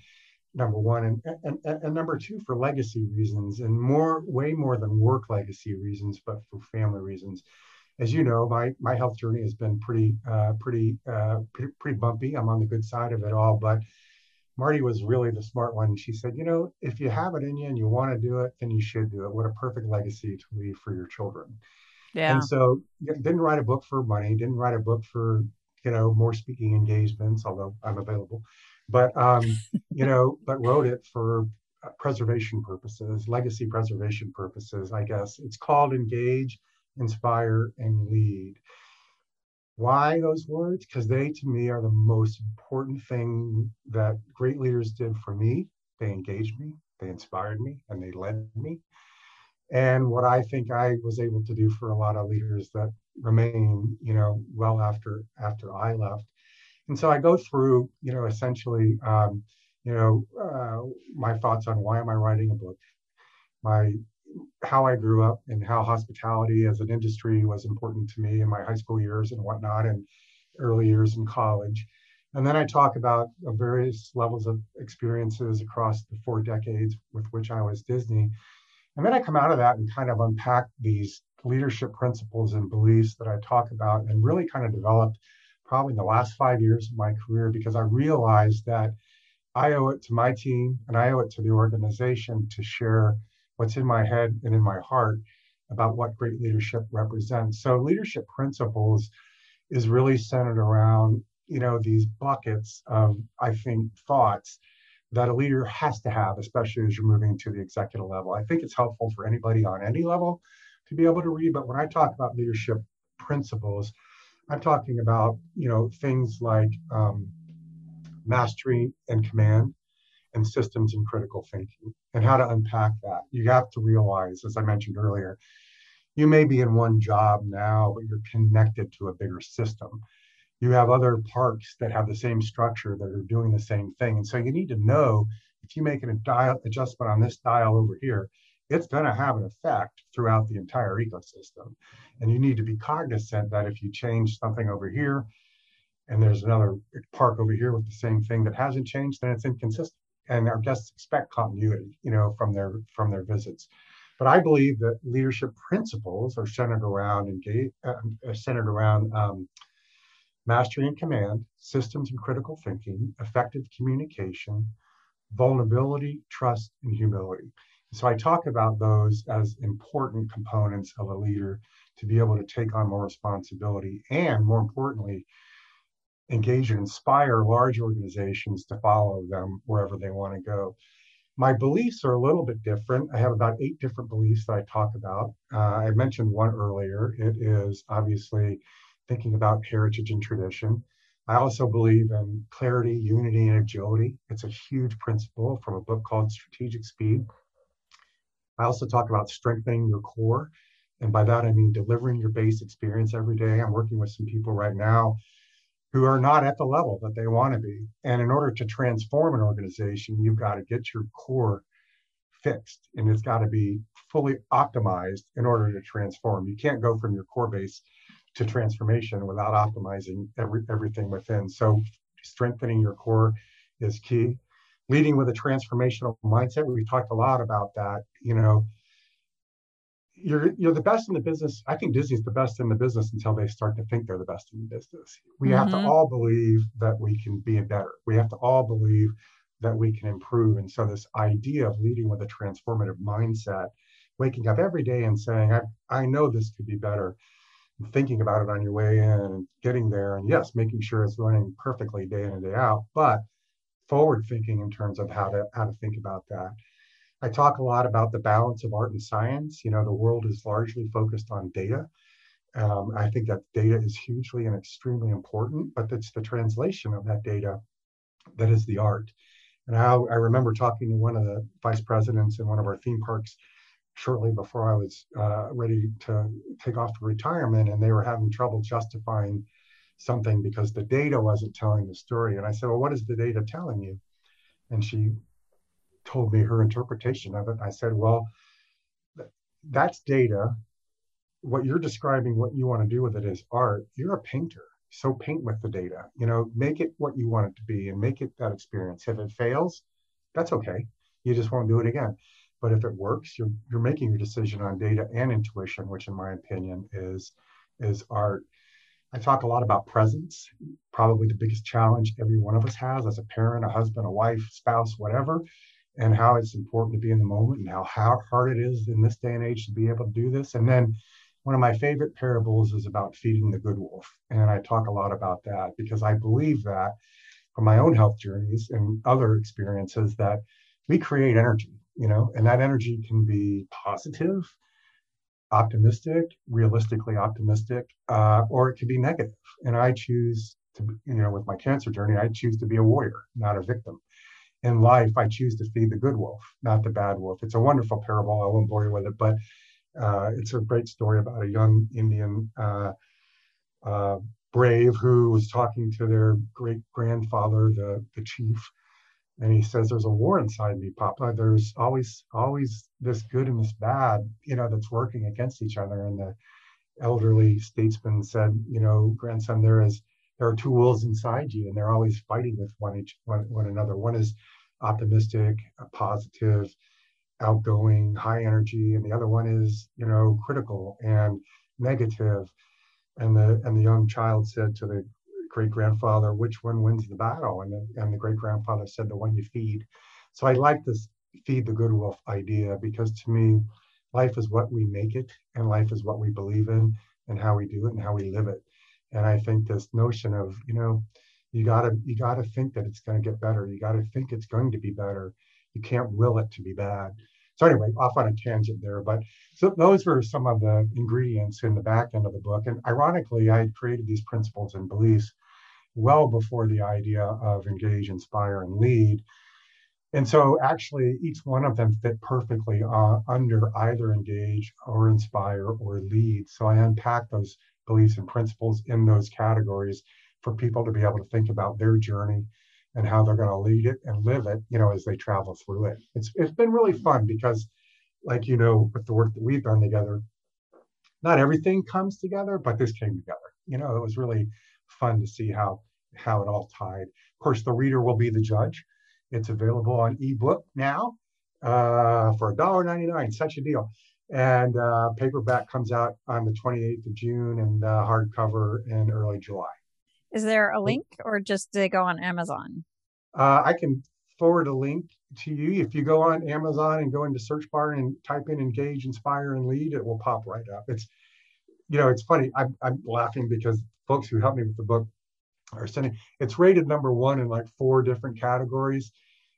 Speaker 2: Number one. And, and, and, number two, for legacy reasons and more, way more than work legacy reasons, but for family reasons. As you know, my, my health journey has been pretty, uh, pretty, uh, pretty, pretty bumpy. I'm on the good side of it all, but Marty was really the smart one. She said, you know, if you have it in you and you want to do it, then you should do it. What a perfect legacy to leave for your children. Yeah. And so didn't write a book for money, didn't write a book for, you know, more speaking engagements, although I'm available. But um, you know, but wrote it for uh, preservation purposes, legacy preservation purposes, I guess. It's called Engage, Inspire, and Lead. Why those words? Because they, to me, are the most important thing that great leaders did for me. They engaged me, they inspired me, and they led me. And what I think I was able to do for a lot of leaders that remain, you know, well after after I left. And so I go through, you know, essentially, um, you know, uh, my thoughts on why am I writing a book, my how I grew up and how hospitality as an industry was important to me in my high school years and whatnot, and early years in college. And then I talk about various levels of experiences across the four decades with which I was Disney. And then I come out of that and kind of unpack these leadership principles and beliefs that I talk about and really kind of developed probably in the last five years of my career because I realized that I owe it to my team and I owe it to the organization to share what's in my head and in my heart about what great leadership represents. So leadership principles is really centered around, you know, these buckets of, I think, thoughts that a leader has to have, especially as you're moving to the executive level. I think it's helpful for anybody on any level to be able to read, but when I talk about leadership principles, I'm talking about, you know, things like um, mastery and command, and systems and critical thinking, and how to unpack that. You have to realize, as I mentioned earlier, you may be in one job now, but you're connected to a bigger system. You have other parks that have the same structure that are doing the same thing. And so you need to know if you make an adjustment on this dial over here, it's going to have an effect throughout the entire ecosystem. And you need to be cognizant that if you change something over here and there's another park over here with the same thing that hasn't changed, then it's inconsistent. And our guests expect continuity, you know, from their from their visits. But I believe that leadership principles are centered around engage, uh, centered around um, mastery and command, systems and critical thinking, effective communication, vulnerability, trust, and humility. So I talk about those as important components of a leader to be able to take on more responsibility and, more importantly, engage and inspire large organizations to follow them wherever they want to go. My beliefs are a little bit different. I have about eight different beliefs that I talk about. Uh, I mentioned one earlier. It is obviously thinking about heritage and tradition. I also believe in clarity, unity, and agility. It's a huge principle from a book called Strategic Speed. I also talk about strengthening your core. And by that, I mean delivering your base experience every day. I'm working with some people right now who are not at the level that they want to be. And in order to transform an organization, you've got to get your core fixed and it's got to be fully optimized in order to transform. You can't go from your core base to transformation without optimizing every, everything within. So strengthening your core is key. Leading with a transformational mindset. We've talked a lot about that. You know, you're you're the best in the business. I think Disney's the best in the business until they start to think they're the best in the business. We mm-hmm. have to mm-hmm. all believe that we can be better. We have to all believe that we can improve. And so this idea of leading with a transformative mindset, waking up every day and saying, I, I know this could be better, thinking about it on your way in and getting there. And yes, making sure it's running perfectly day in and day out, but forward thinking in terms of how to how to think about that. I talk a lot about the balance of art and science. You know, the world is largely focused on data. Um, I think that data is hugely and extremely important, but it's the translation of that data that is the art. And I, I remember talking to one of the vice presidents in one of our theme parks shortly before I was uh, ready to take off to retirement, and they were having trouble justifying something because the data wasn't telling the story. And I said, Well, what is the data telling you? And she told me her interpretation of it. I said, well, that's data. What you're describing, what you want to do with it is art. You're a painter. So paint with the data, you know, make it what you want it to be and make it that experience. If it fails, that's okay. You just won't do it again. But if it works, you're, you're making your decision on data and intuition, which in my opinion is, is art. I talk a lot about presence, probably the biggest challenge every one of us has as a parent, a husband, a wife, spouse, whatever and how it's important to be in the moment and how, how hard it is in this day and age to be able to do this. And then one of my favorite parables is about feeding the good wolf. And I talk a lot about that because I believe that from my own health journeys and other experiences that we create energy, you know, and that energy can be positive, optimistic, realistically optimistic, uh, or it could be negative. And I choose to, you know, with my cancer journey, I choose to be a warrior, not a victim in life, I choose to feed the good wolf, not the bad wolf. It's a wonderful parable. I won't bore you with it, but uh, it's a great story about a young Indian uh, uh, brave who was talking to their great grandfather, the, the chief, and he says, "There's a war inside me, Papa. There's always always this good and this bad, you know, that's working against each other." And the elderly statesman said, "You know, grandson, there is." there are two wolves inside you and they're always fighting with one each one, one another one is optimistic positive outgoing high energy and the other one is you know critical and negative and the and the young child said to the great grandfather which one wins the battle and the, and the great grandfather said the one you feed so i like this feed the good wolf idea because to me life is what we make it and life is what we believe in and how we do it and how we live it and I think this notion of, you know, you gotta you gotta think that it's gonna get better. You gotta think it's going to be better. You can't will it to be bad. So anyway, off on a tangent there, but so those were some of the ingredients in the back end of the book. And ironically, I created these principles and beliefs well before the idea of engage, inspire, and lead. And so, actually, each one of them fit perfectly uh, under either engage or inspire or lead. So, I unpack those beliefs and principles in those categories for people to be able to think about their journey and how they're going to lead it and live it, you know, as they travel through it. It's it's been really fun because, like you know, with the work that we've done together, not everything comes together, but this came together. You know, it was really fun to see how how it all tied. Of course, the reader will be the judge. It's available on ebook now uh, for $1.99, such a deal. And uh, paperback comes out on the 28th of June and uh, hardcover in early July.
Speaker 1: Is there a link or just they go on Amazon?
Speaker 2: Uh, I can forward a link to you. If you go on Amazon and go into search bar and type in engage, inspire, and lead, it will pop right up. It's, you know, it's funny. I'm, I'm laughing because folks who helped me with the book are sending, it's rated number one in like four different categories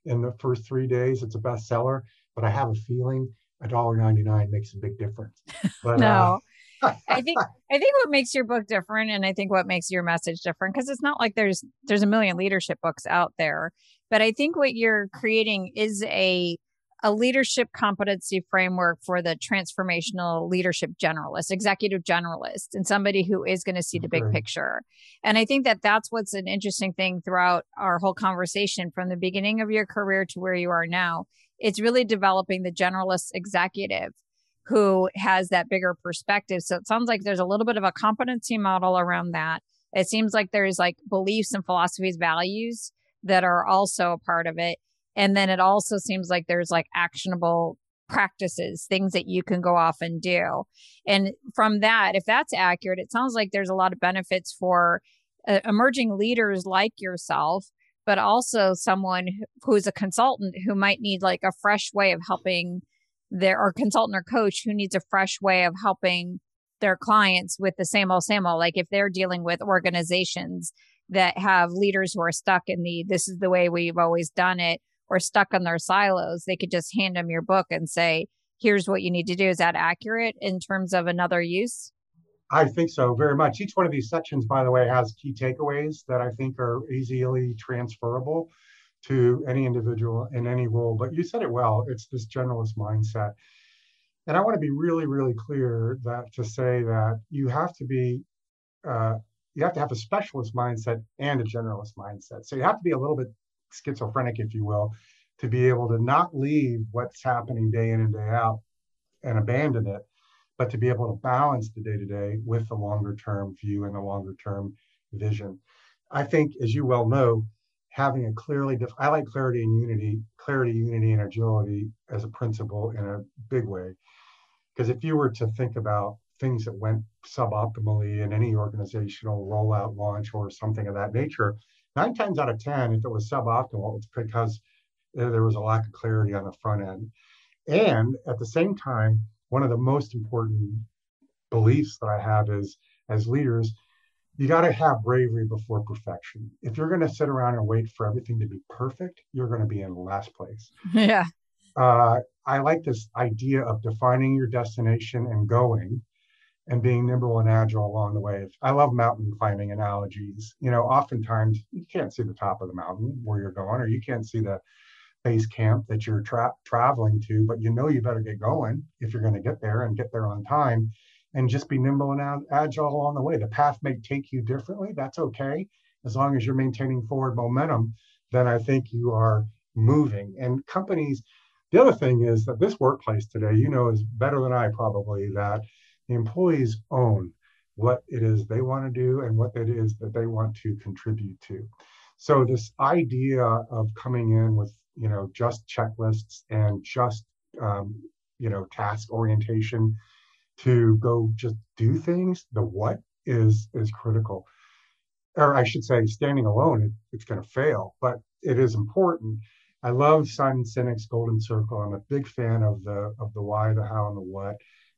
Speaker 2: in the first three days. It's a bestseller, but I have a feeling a dollar ninety nine makes a big difference. [LAUGHS] But,
Speaker 1: no. Uh, I think [LAUGHS] I think what makes your book different and I think what makes your message different because it's not like there's there's a million leadership books out there, but I think what you're creating is a a leadership competency framework for the transformational leadership generalist, executive generalist, and somebody who is going to see the big picture. And I think that that's what's an interesting thing throughout our whole conversation from the beginning of your career to where you are now. It's really developing the generalist executive who has that bigger perspective. So it sounds like there's a little bit of a competency model around that. It seems like there's like beliefs and philosophies, values that are also a part of it. And then it also seems like there's like actionable practices, things that you can go off and do. And from that, if that's accurate, it sounds like there's a lot of benefits for uh, emerging leaders like yourself, but also someone who's a consultant who might need like a fresh way of helping their or consultant or coach who needs a fresh way of helping their clients with the same old same old like if they're dealing with organizations that have leaders who are stuck in the this is the way we've always done it or stuck in their silos they could just hand them your book and say here's what you need to do is that accurate in terms of another use
Speaker 2: i think so very much each one of these sections by the way has key takeaways that i think are easily transferable to any individual in any role. But you said it well. It's this generalist mindset. And I want to be really, really clear that to say that you have to be, uh, you have to have a specialist mindset and a generalist mindset. So you have to be a little bit schizophrenic, if you will, to be able to not leave what's happening day in and day out and abandon it, but to be able to balance the day to day with the longer term view and the longer term vision. I think, as you well know, having a clearly def- I like clarity and unity, clarity, unity, and agility as a principle in a big way. Because if you were to think about things that went suboptimally in any organizational rollout, launch, or something of that nature, nine times out of 10, if it was suboptimal, it's because there was a lack of clarity on the front end. And at the same time, one of the most important beliefs that I have is as leaders you got to have bravery before perfection. If you're going to sit around and wait for everything to be perfect, you're going to be in last place. [LAUGHS]
Speaker 1: Yeah.
Speaker 2: Uh, I like this idea of defining your destination and going and being nimble and agile along the way. I love mountain climbing analogies. You know, oftentimes you can't see the top of the mountain where you're going, or you can't see the base camp that you're tra- traveling to, but you know you better get going if you're going to get there and get there on time and just be nimble and agile along the way. The path may take you differently. That's okay. As long as you're maintaining forward momentum, then I think you are moving. And companies, the other thing is that this workplace today, you know, is better than I probably that the employees own what it is they want to do and what it is that they want to contribute to. So this idea of coming in with, you know, just checklists and just, um, you know, task orientation to go just do things, the what is is critical. Or I should say, standing alone, it, it's going to fail, but it is important. I love Simon Sinek's Golden Circle. I'm a big fan of the of the why, the how, and the what,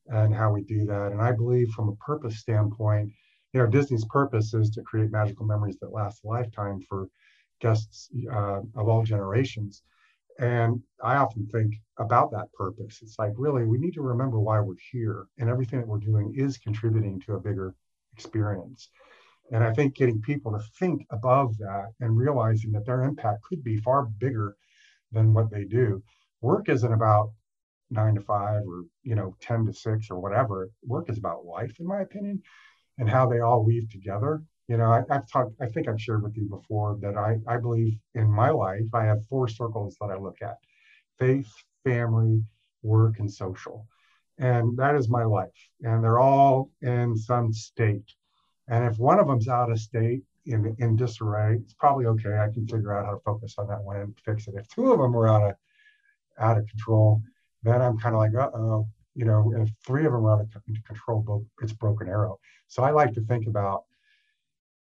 Speaker 2: and how we do that. And I believe, from a purpose standpoint, you know, Disney's purpose is to create magical memories that last a lifetime for guests uh, of all generations. And I often think about that purpose. It's like, really, we need to remember why we're here, and everything that we're doing is contributing to a bigger experience. And I think getting people to think above that and realizing that their impact could be far bigger than what they do. Work isn't about nine to five or you know 10 to six or whatever. Work is about life, in my opinion, and how they all weave together. You know, I, have talked, I think I've shared with you before that I, I believe in my life, I have four circles that I look at faith, family, work, and social. And that is my life. And they're all in some state. And if one of them's out of state in, in disarray, it's probably okay. I can figure out how to focus on that one and fix it. If two of them are out of out of control, then I'm kind of like, uh oh, you know, if three of them are out of control, it's broken arrow. So I like to think about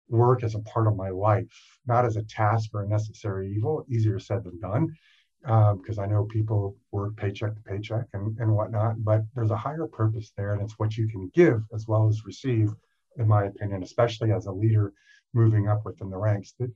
Speaker 2: work as a part of my life, not as a task or a necessary evil. Easier said than done, because um, I know people work paycheck to paycheck and, and whatnot, but there's a higher purpose there, and it's what you can give as well as receive, in my opinion, especially as a leader moving up within the ranks. The,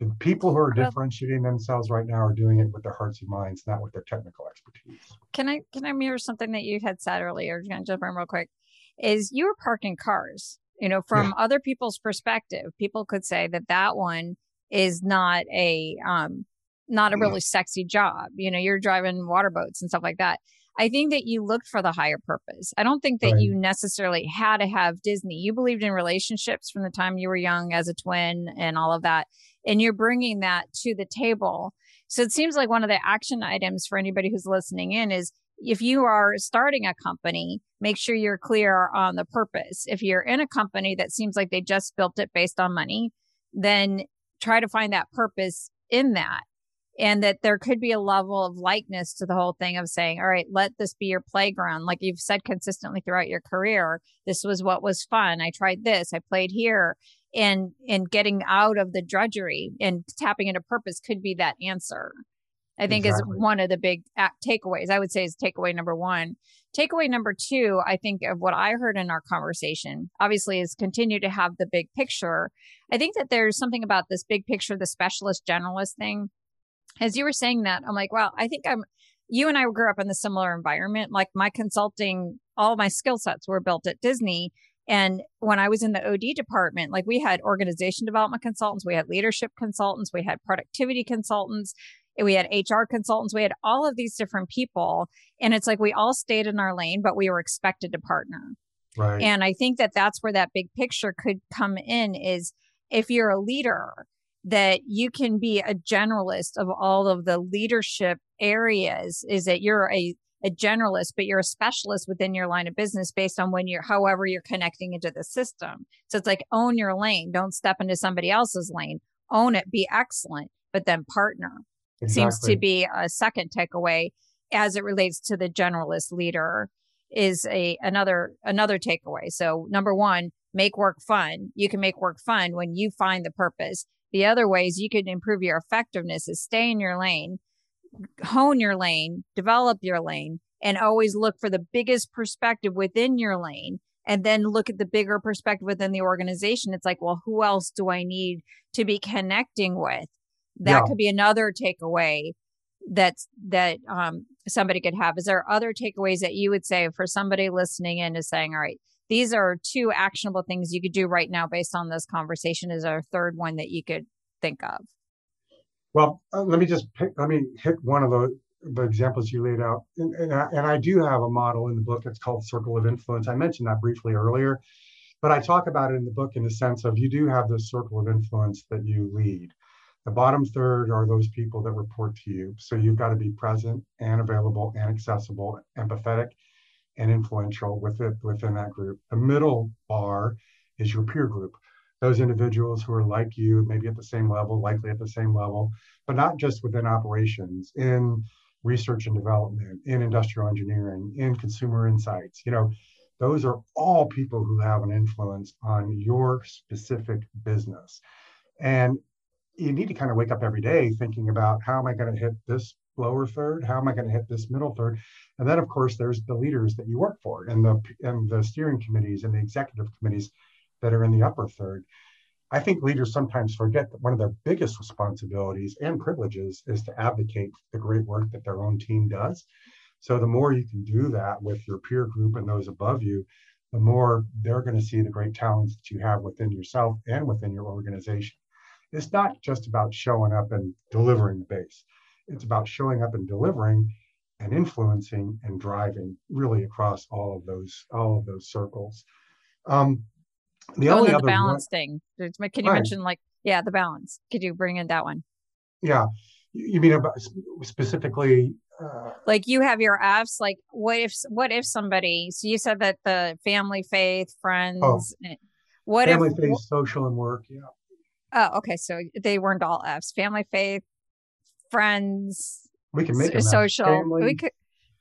Speaker 2: the people who are differentiating themselves right now are doing it with their hearts and minds, not with their technical expertise.
Speaker 1: Can I can I mirror something that you had said earlier? Can I'm jump in real quick. Is you were parking cars you know from yeah. other people's perspective people could say that that one is not a um not a really sexy job you know you're driving water boats and stuff like that i think that you looked for the higher purpose i don't think that right. you necessarily had to have disney you believed in relationships from the time you were young as a twin and all of that and you're bringing that to the table so it seems like one of the action items for anybody who's listening in is if you are starting a company, make sure you're clear on the purpose. If you're in a company that seems like they just built it based on money, then try to find that purpose in that. And that there could be a level of likeness to the whole thing of saying, all right, let this be your playground. Like you've said consistently throughout your career, this was what was fun. I tried this, I played here. And and getting out of the drudgery and tapping into purpose could be that answer. I think exactly. is one of the big uh, takeaways. I would say is takeaway number one. Takeaway number two, I think of what I heard in our conversation, obviously, is continue to have the big picture. I think that there's something about this big picture, the specialist generalist thing. As you were saying that, I'm like, well, I think I'm, you and I grew up in the similar environment. Like my consulting, all my skill sets were built at Disney. And when I was in the OD department, like we had organization development consultants, we had leadership consultants, we had productivity consultants we had HR consultants, we had all of these different people. And it's like we all stayed in our lane, but we were expected to partner. Right. And I think that that's where that big picture could come in is if you're a leader, that you can be a generalist of all of the leadership areas, is that you're a a generalist, but you're a specialist within your line of business based on when you're, however, you're connecting into the system. So it's like own your lane. Don't step into somebody else's lane. Own it. Be excellent, but then partner. Exactly. seems to be a second takeaway as it relates to the generalist leader is a another another takeaway. So number 1, make work fun. You can make work fun when you find the purpose. The other ways you can improve your effectiveness is stay in your lane, hone your lane, develop your lane, and always look for the biggest perspective within your lane and then look at the bigger perspective within the organization. It's like, well, who else do I need to be connecting with? that yeah. could be another takeaway that's that um, somebody could have is there other takeaways that you would say for somebody listening in is saying all right these are two actionable things you could do right now based on this conversation is a third one that you could think of.
Speaker 2: Well uh, let me just pick let me hit one of the the examples you laid out. And, and, I, and I do have a model in the book. It's called circle of influence. I mentioned that briefly earlier but i talk about it in the book in the sense of you do have this circle of influence that you lead. The bottom third are those people that report to you. So you've got to be present and available and accessible, empathetic and influential with it within that group. The middle bar is your peer group. Those individuals who are like you, maybe at the same level, likely at the same level, but not just within operations, in research and development, in industrial engineering, in consumer insights. You know, those are all people who have an influence on your specific business. And you need to kind of wake up every day thinking about how am I going to hit this lower third? How am I going to hit this middle third? And then, of course, there's the leaders that you work for and the and the steering committees and the executive committees that are in the upper third. I think leaders sometimes forget that one of their biggest responsibilities and privileges is to advocate the great work that their own team does. So the more you can do that with your peer group and those above you, the more they're going to see the great talents that you have within yourself and within your organization. It's not just about showing up and delivering the base. It's about showing up and delivering and influencing and driving really across all of those all of those circles. Um,
Speaker 1: the oh, only other the balance one, thing. Can you right. mention like yeah the balance? Could you bring in that one?
Speaker 2: Yeah, you mean about specifically?
Speaker 1: Uh, like you have your Fs. Like what if what if somebody? So you said that the family, faith, friends. Oh,
Speaker 2: eh, what family, if, faith, social, and work. Yeah.
Speaker 1: Oh, okay. So they weren't all Fs. Family, faith, friends.
Speaker 2: We can make
Speaker 1: it social. We could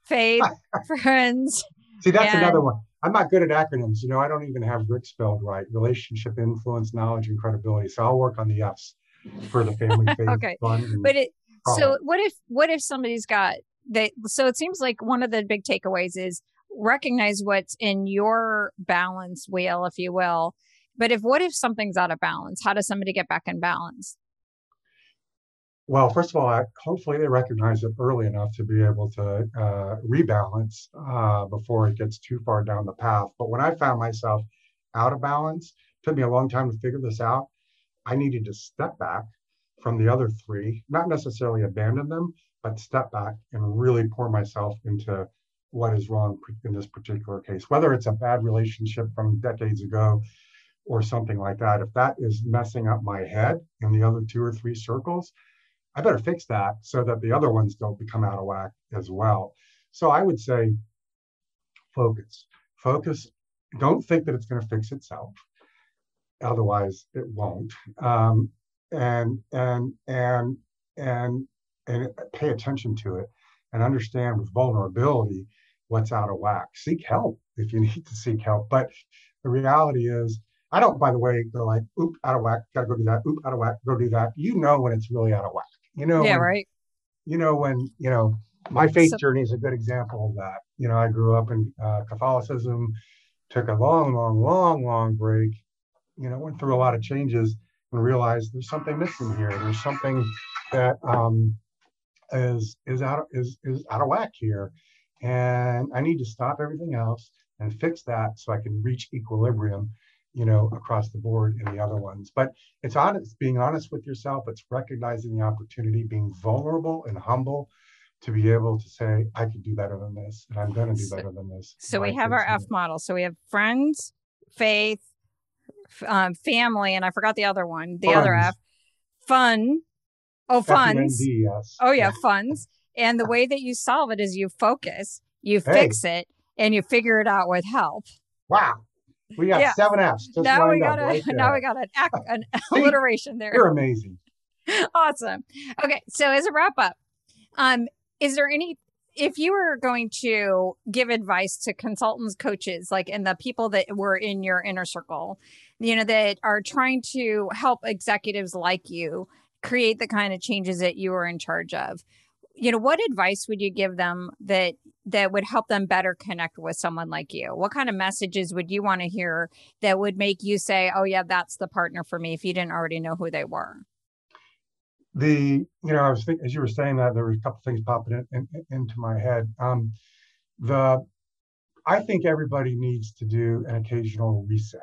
Speaker 1: faith, [LAUGHS] [LAUGHS] friends.
Speaker 2: See, that's and, another one. I'm not good at acronyms. You know, I don't even have RIC spelled right. Relationship, influence, knowledge, and credibility. So I'll work on the F's for the family, [LAUGHS] faith,
Speaker 1: okay. But it. So what if what if somebody's got they? So it seems like one of the big takeaways is recognize what's in your balance wheel, if you will, but if what if something's out of balance? How does somebody get back in balance?
Speaker 2: Well, first of all, I, hopefully they recognize it early enough to be able to uh, rebalance uh, before it gets too far down the path. But when I found myself out of balance, took me a long time to figure this out. I needed to step back from the other three, not necessarily abandon them, but step back and really pour myself into what is wrong in this particular case. Whether it's a bad relationship from decades ago or something like that, if that is messing up my head in the other two or three circles, I better fix that so that the other ones don't become out of whack as well. So I would say focus. Focus. Don't think that it's going to fix itself. Otherwise, it won't. Um, and and and and and pay attention to it and understand with vulnerability what's out of whack. Seek help if you [LAUGHS] need to seek help. But the reality is I don't, by the way, go like, oop, out of whack, gotta go do that, oop, out of whack, go do that. You know when it's really out of whack. You know,
Speaker 1: yeah,
Speaker 2: when,
Speaker 1: right.
Speaker 2: You know, when, you know, my faith so, journey is a good example of that. You know, I grew up in uh, Catholicism, took a long, long, long, long break, you know, went through a lot of changes and realized there's something missing here. There's something that um, is is out is is out of whack here, and I need to stop everything else and fix that so I can reach equilibrium you know, across the board in the other ones. But it's honest, being honest with yourself. It's recognizing the opportunity, being vulnerable and humble to be able to say, I can do better than this, and I'm going to do better than this.
Speaker 1: So we have our F model. So we have friends, faith, um, family, and I forgot the other one. The funds. other F, fun. Oh, funds. F-U-N-D, yes. Oh yeah, funds. And the [LAUGHS] way that you solve it is you focus, you hey. fix it, and you figure it out with help.
Speaker 2: Wow. We got yeah. seven F's.
Speaker 1: now we got a right [LAUGHS] now we got an, an [LAUGHS] alliteration there.
Speaker 2: You're amazing. [LAUGHS]
Speaker 1: awesome. Okay, so as a wrap up, um, is there any if you were going to give advice to consultants, coaches, like and the people that were in your inner circle, you know, that are trying to help executives like you create the kind of changes that you were in charge of, you know, what advice would you give them that that would help them better connect with someone like you? What kind of messages would you want to hear that would make you say, "Oh yeah, that's the partner for me" if you didn't already know who they were?
Speaker 2: The you know, I was thinking as you were saying that there were a couple things popping in, in, into my head. Um, the I think everybody needs to do an occasional reset.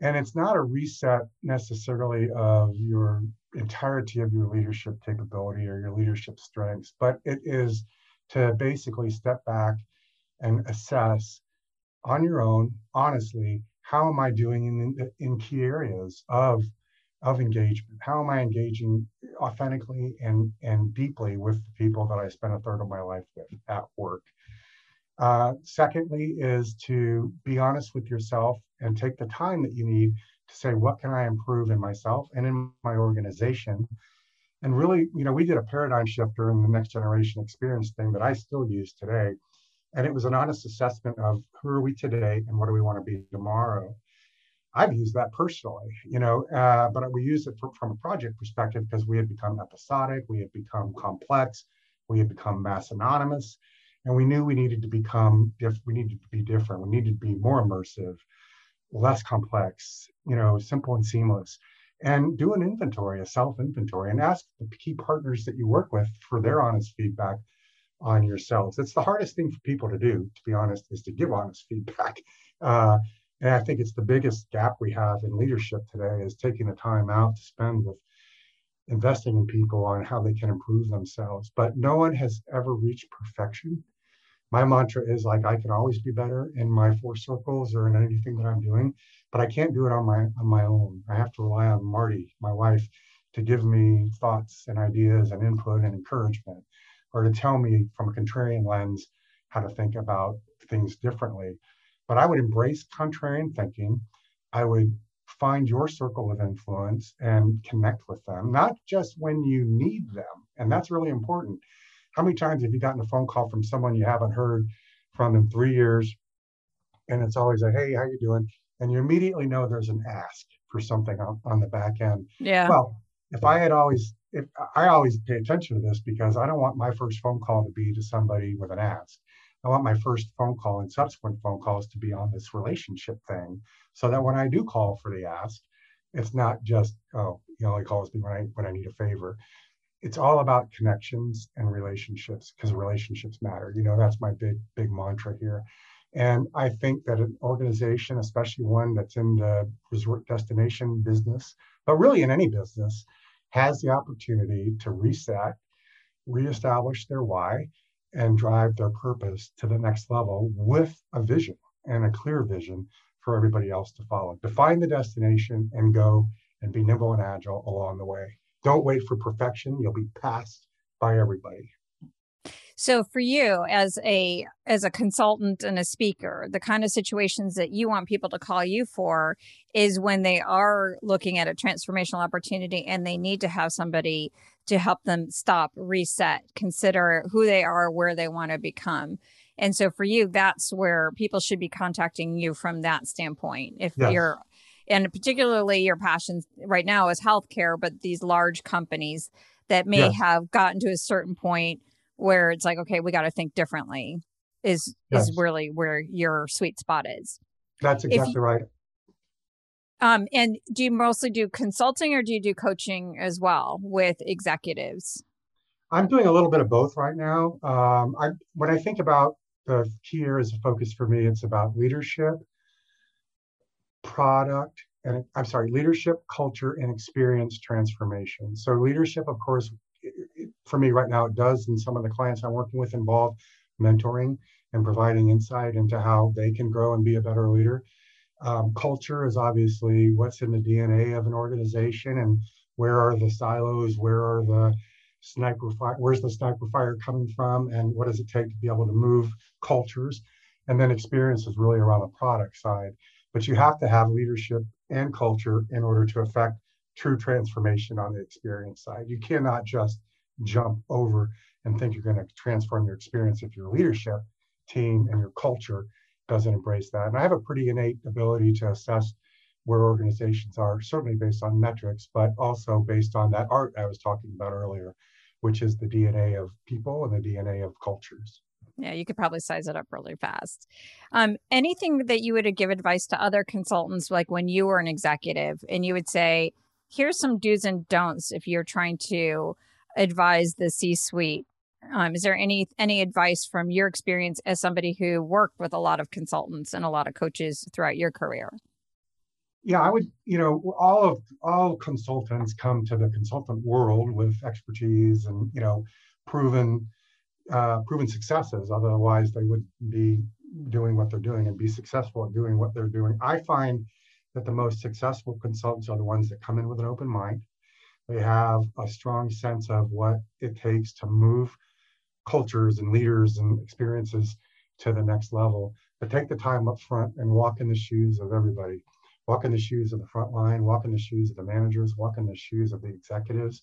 Speaker 2: And it's not a reset necessarily of your entirety of your leadership capability or your leadership strengths, but it is to basically step back and assess on your own, honestly, how am I doing in, in key areas of, of engagement? How am I engaging authentically and, and deeply with the people that I spend a third of my life with at work? Uh, secondly, is to be honest with yourself and take the time that you need to say, what can I improve in myself and in my organization? And really, you know, we did a paradigm shift during the next generation experience thing that I still use today. And it was an honest assessment of who are we today and what do we want to be tomorrow. I've used that personally, you know, uh, but we use it for, from a project perspective because we had become episodic, we had become complex, we had become mass anonymous, and we knew we needed to become diff- we needed to be different, we needed to be more immersive, less complex, you know, simple and seamless. And do an inventory, a self inventory, and ask the key partners that you work with for their honest feedback on yourselves. It's the hardest thing for people to do, to be honest, is to give honest [LAUGHS] feedback. Uh, and I think it's the biggest gap we have in leadership today is taking the time out to spend with investing in people on how they can improve themselves. But no one has ever reached perfection. My mantra is like I can always be better in my four circles or in anything that I'm doing, but I can't do it on my on my own. I have to rely on Marty, my wife, to give me thoughts and ideas and input and encouragement, or to tell me from a contrarian lens how to think about things differently. But I would embrace contrarian thinking. I would find your circle of influence and connect with them, not just when you need them. And that's really important. How many times have you gotten a phone call from someone you haven't heard from in three years? And it's always like, hey, how you doing? And you immediately know there's an ask for something on, on the back end.
Speaker 1: Yeah.
Speaker 2: Well, if I had always, if I always pay attention to this because I don't want my first phone call to be to somebody with an ask. I want my first phone call and subsequent phone calls to be on this relationship thing so that when I do call for the ask, it's not just, oh, he only calls me when I when I need a favor. It's all about connections and relationships because relationships matter. You know, that's my big, big mantra here. And I think that an organization, especially one that's in the resort destination business, but really in any business, has the opportunity to reset, reestablish their why, and drive their purpose to the next level with a vision and a clear vision for everybody else to follow. Define the destination and go and be nimble and agile along the way. Don't wait for perfection. You'll be passed by everybody.
Speaker 1: So for you as a as a consultant and a speaker, the kind of situations that you want people to call you for is when they are looking at a transformational opportunity and they need to have somebody to help them stop, reset, consider who they are, where they want to become. And so for you, that's where people should be contacting you from that standpoint. If yes. you're, and particularly your passion right now is healthcare, but these large companies that may have gotten to a certain point where it's like, okay, we got to think differently is, yes. is really where your sweet spot is.
Speaker 2: That's exactly you, right.
Speaker 1: Um, and do you mostly do consulting or do you do coaching as well with executives?
Speaker 2: I'm doing a little bit of both right now. Um, I, when I think about the key areas of focus for me, it's about leadership, product, and I'm sorry, leadership, culture, and experience transformation. So leadership, of course, for me right now, it does, and some of the clients I'm working with involve mentoring and providing insight into how they can grow and be a better leader. Um, culture is obviously what's in the DNA of an organization and where are the silos, where are the sniper fire, where's the sniper fire coming from, and what does it take to be able to move cultures? And then experience is really around the product side. But you have to have leadership and culture in order to affect true transformation on the experience side. You cannot just jump over and think you're going to transform your experience if your leadership team and your culture doesn't embrace that. And I have a pretty innate ability to assess where organizations are, certainly based on metrics, but also based on that art I was talking about earlier, which is the DNA of people and the DNA of cultures.
Speaker 1: Yeah, you could probably size it up really fast. Um, anything that you would give advice to other consultants, like when you were an executive, and you would say, here's some do's and don'ts if you're trying to advise the C-suite um, is there any any advice from your experience as somebody who worked with a lot of consultants and a lot of coaches throughout your career?
Speaker 2: Yeah, I would. You know, all of all consultants come to the consultant world with expertise and you know, proven uh, proven successes. Otherwise, they would be doing what they're doing and be successful at doing what they're doing. I find that the most successful consultants are the ones that come in with an open mind. They have a strong sense of what it takes to move cultures and leaders and experiences to the next level. But take the time up front and walk in the shoes of everybody. Walk in the shoes of the front line, walk in the shoes of the managers, walk in the shoes of the executives,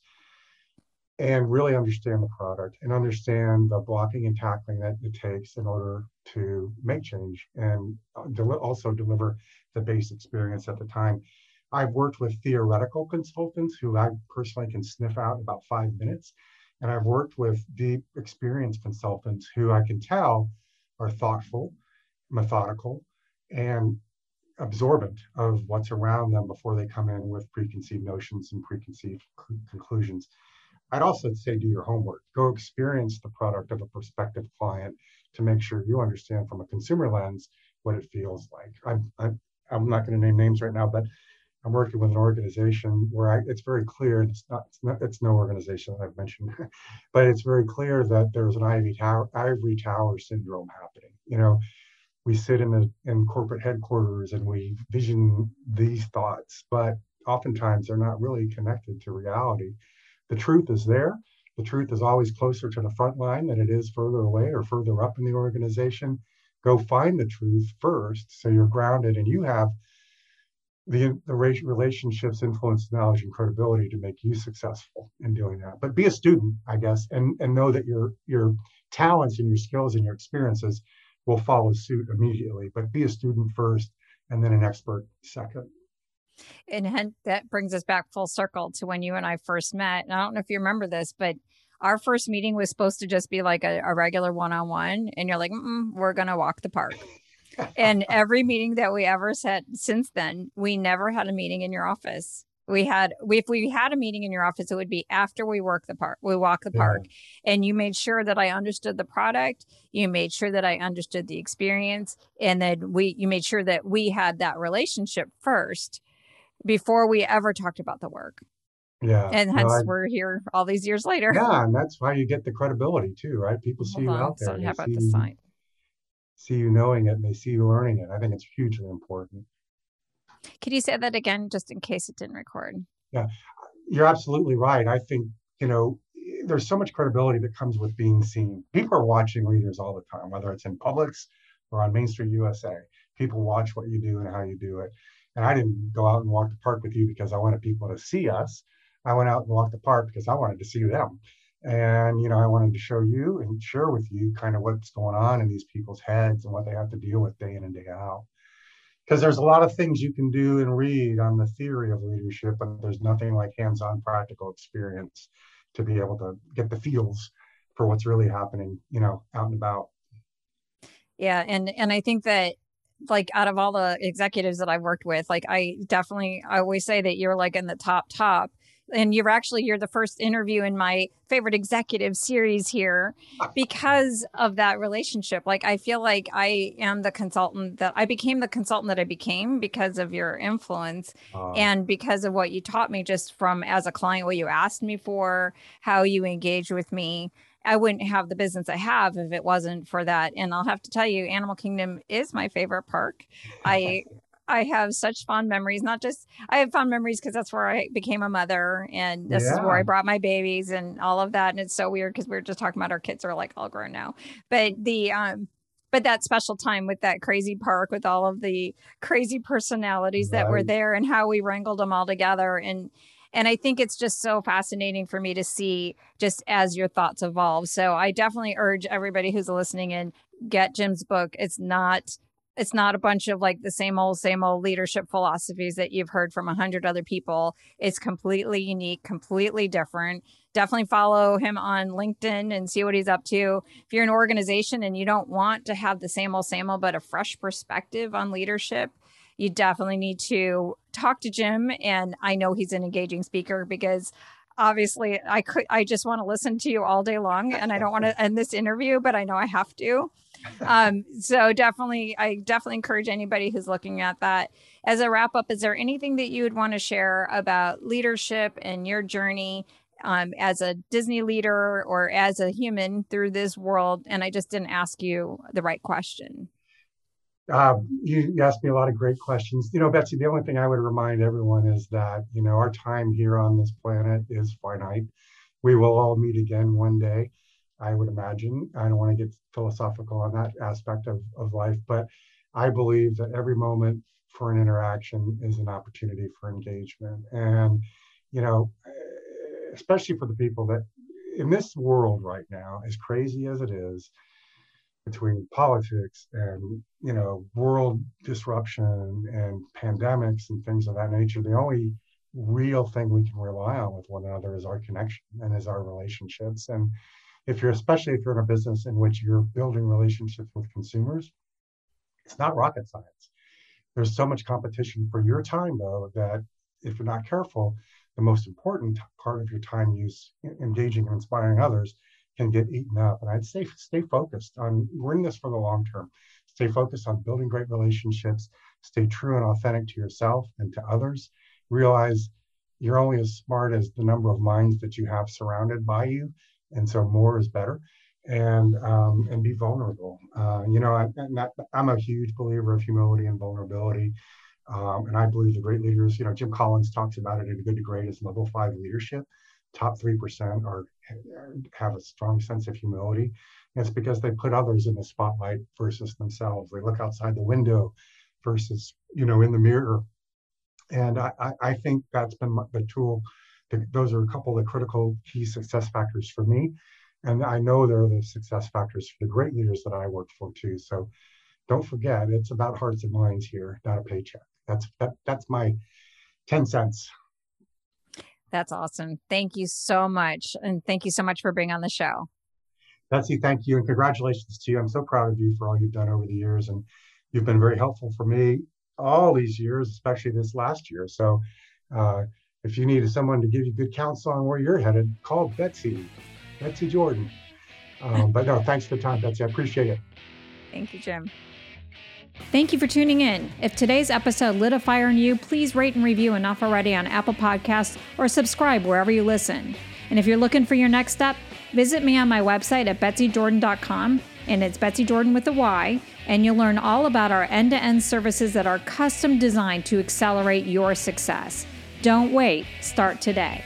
Speaker 2: and really understand the product and understand the blocking and tackling that it takes in order to make change and uh, also deliver the base experience at the time. I've worked with theoretical consultants who I personally can sniff out in about five minutes and I've worked with deep experienced consultants who I can tell are thoughtful, methodical, and absorbent of what's around them before they come in with preconceived notions and preconceived conclusions. I'd also say do your homework. Go experience the product of a prospective client to make sure you understand from a consumer lens what it feels like. I'm, I'm, I'm not going to name names right now, but I'm working with an organization where I, it's very clear, it's not, it's not, it's no organization that I've mentioned, [LAUGHS] but it's very clear that there's an ivory tower, ivory tower syndrome happening. You know, we sit in the in corporate headquarters and we vision these thoughts, but oftentimes they're not really connected to reality. The truth is there. The truth is always closer to the front line than it is further away or further up in the organization. Go find the truth first so you're grounded and you have the, the relationships, influence, knowledge, and credibility to make you successful in doing that. But be a student, I guess, and, and know that your your talents and your skills and your experiences will follow suit immediately. But be a student first and then an expert second.
Speaker 1: And that brings us back full circle to when you and I first met. And I don't know if you remember this, but our first meeting was supposed to just be like a, a regular one on one. And you're like, we're going to walk the park and [LAUGHS] every meeting that we ever had since then, we never had a meeting in your office. We had if we had a meeting in your office, it would be after we work the park, we walk the park, yeah. and you made sure that I understood the product. You made sure that I understood the experience, and then we you made sure that we had that relationship first before we ever talked about the work.
Speaker 2: Yeah.
Speaker 1: And hence no, I, we're here all these years later.
Speaker 2: Yeah, and that's why you get the credibility too, right? People see Hold you on. out there. So
Speaker 1: how about the sign?
Speaker 2: see you knowing it and they see you learning it. I think it's hugely important.
Speaker 1: Could you say that again, just in case it didn't record?
Speaker 2: Yeah, you're absolutely right. I think, you know, there's so much credibility that comes with being seen. People are watching leaders all the time, whether it's in Publix or on Main Street USA. People watch what you do and how you do it. And I didn't go out and walk the park with you because I wanted people to see us. I went out and walked the park because I wanted to see them. And, you know, I wanted to show you and share with you kind of what's going on in these people's heads and what they have to deal with day in and day out. Because there's a lot of things you can do and read on the theory of leadership, but there's nothing like hands on practical experience to be able to get the feels for what's really happening, you know, out and about.
Speaker 1: Yeah. And, and I think that like out of all the executives that I've worked with, like I definitely I always say that you're like in the top top and you're actually you're the first interview in my favorite executive series here [LAUGHS] because of that relationship like i feel like i am the consultant that i became the consultant that i became because of your influence uh, and because of what you taught me just from as a client what you asked me for how you engage with me I wouldn't have the business I have if it wasn't for that. And I'll have to tell you, Animal Kingdom is my favorite park. I [LAUGHS] I have such fond memories. Not just I have fond memories because that's where I became a mother, and this yeah. is where I brought my babies and all of that. And it's so weird because we are just talking about our kids are like all grown now, but the um, but that special time with that crazy park with all of the crazy personalities right. that were there and how we wrangled them all together and and I think it's just so fascinating for me to see just as your thoughts evolve. So I definitely urge everybody who's listening in get Jim's book. It's not it's not a bunch of like the same old same old leadership philosophies that you've heard from a hundred other people it's completely unique completely different definitely follow him on linkedin and see what he's up to if you're an organization and you don't want to have the same old same old but a fresh perspective on leadership you definitely need to talk to jim and i know he's an engaging speaker because obviously i could i just want to listen to you all day long and i don't want to [LAUGHS] end this interview but i know i have to um, so definitely, I definitely encourage anybody who's looking at that. As a wrap up, is there anything that you would want to share about leadership and your journey um, as a Disney leader or as a human through this world? And I just didn't ask you the right question.
Speaker 2: Uh, you, you asked me a lot of great questions. You know, Betsy, the only thing I would remind everyone is that, you know, our time here on this planet is finite. We will all meet again one day. I would imagine. I don't want to get philosophical on that aspect of, of life, but I believe that every moment for an interaction is an opportunity for engagement. And, you know, especially for the people that in this world right now, as crazy as it is, between politics and you know world disruption and pandemics and things of that nature the only real thing we can rely on with one another is our connection and is our relationships and if you're especially if you're in a business in which you're building relationships with consumers, it's not rocket science. There's so much competition for your time though that if you're not careful, the most important part of your time use engaging and inspiring others can get eaten up. And I'd say stay focused on we're in this for the long term. Stay focused on building great relationships, stay true and authentic to yourself and to others. Realize you're only as smart as the number of minds that you have surrounded by you. And so more is better. And um, and be vulnerable. Uh, you know, I, am a huge believer of humility and vulnerability. Um, and I believe the great leaders, you know, Jim Collins talks about it in a Good to Great as level five leadership. Top 3% are have a strong sense of humility. And it's because they put others in the spotlight versus themselves. They look outside the window versus, you know, in the mirror. And I, I think that's been the tool. Those are a couple of the critical key success factors for me. And I know they're the success factors for the great leaders that I work for too. So don't forget, it's about hearts and minds here, not a paycheck. That's that, that's my 10 cents.
Speaker 1: That's awesome. Thank you so much. And thank you so much for being on the show.
Speaker 2: Betsy, thank you. And congratulations to you. I'm so proud of you for all you've done over the years. And you've been very helpful for me all these years, especially this last year. So uh, if you need someone to give you good counsel on where you're headed, call Betsy, Betsy Jordan. Um, but no, thanks for the time, Betsy. I appreciate it.
Speaker 1: Thank you, Jim. Thank you for tuning in. If today's episode lit a fire in you, please rate and review enough already on Apple Podcasts or subscribe wherever you listen. And if you're looking for your next step, visit me on my website at betsyjordan.com, and it's Betsy Jordan with a Y, and you'll learn all about our end to end services that are custom designed to accelerate your success. Don't wait, start today.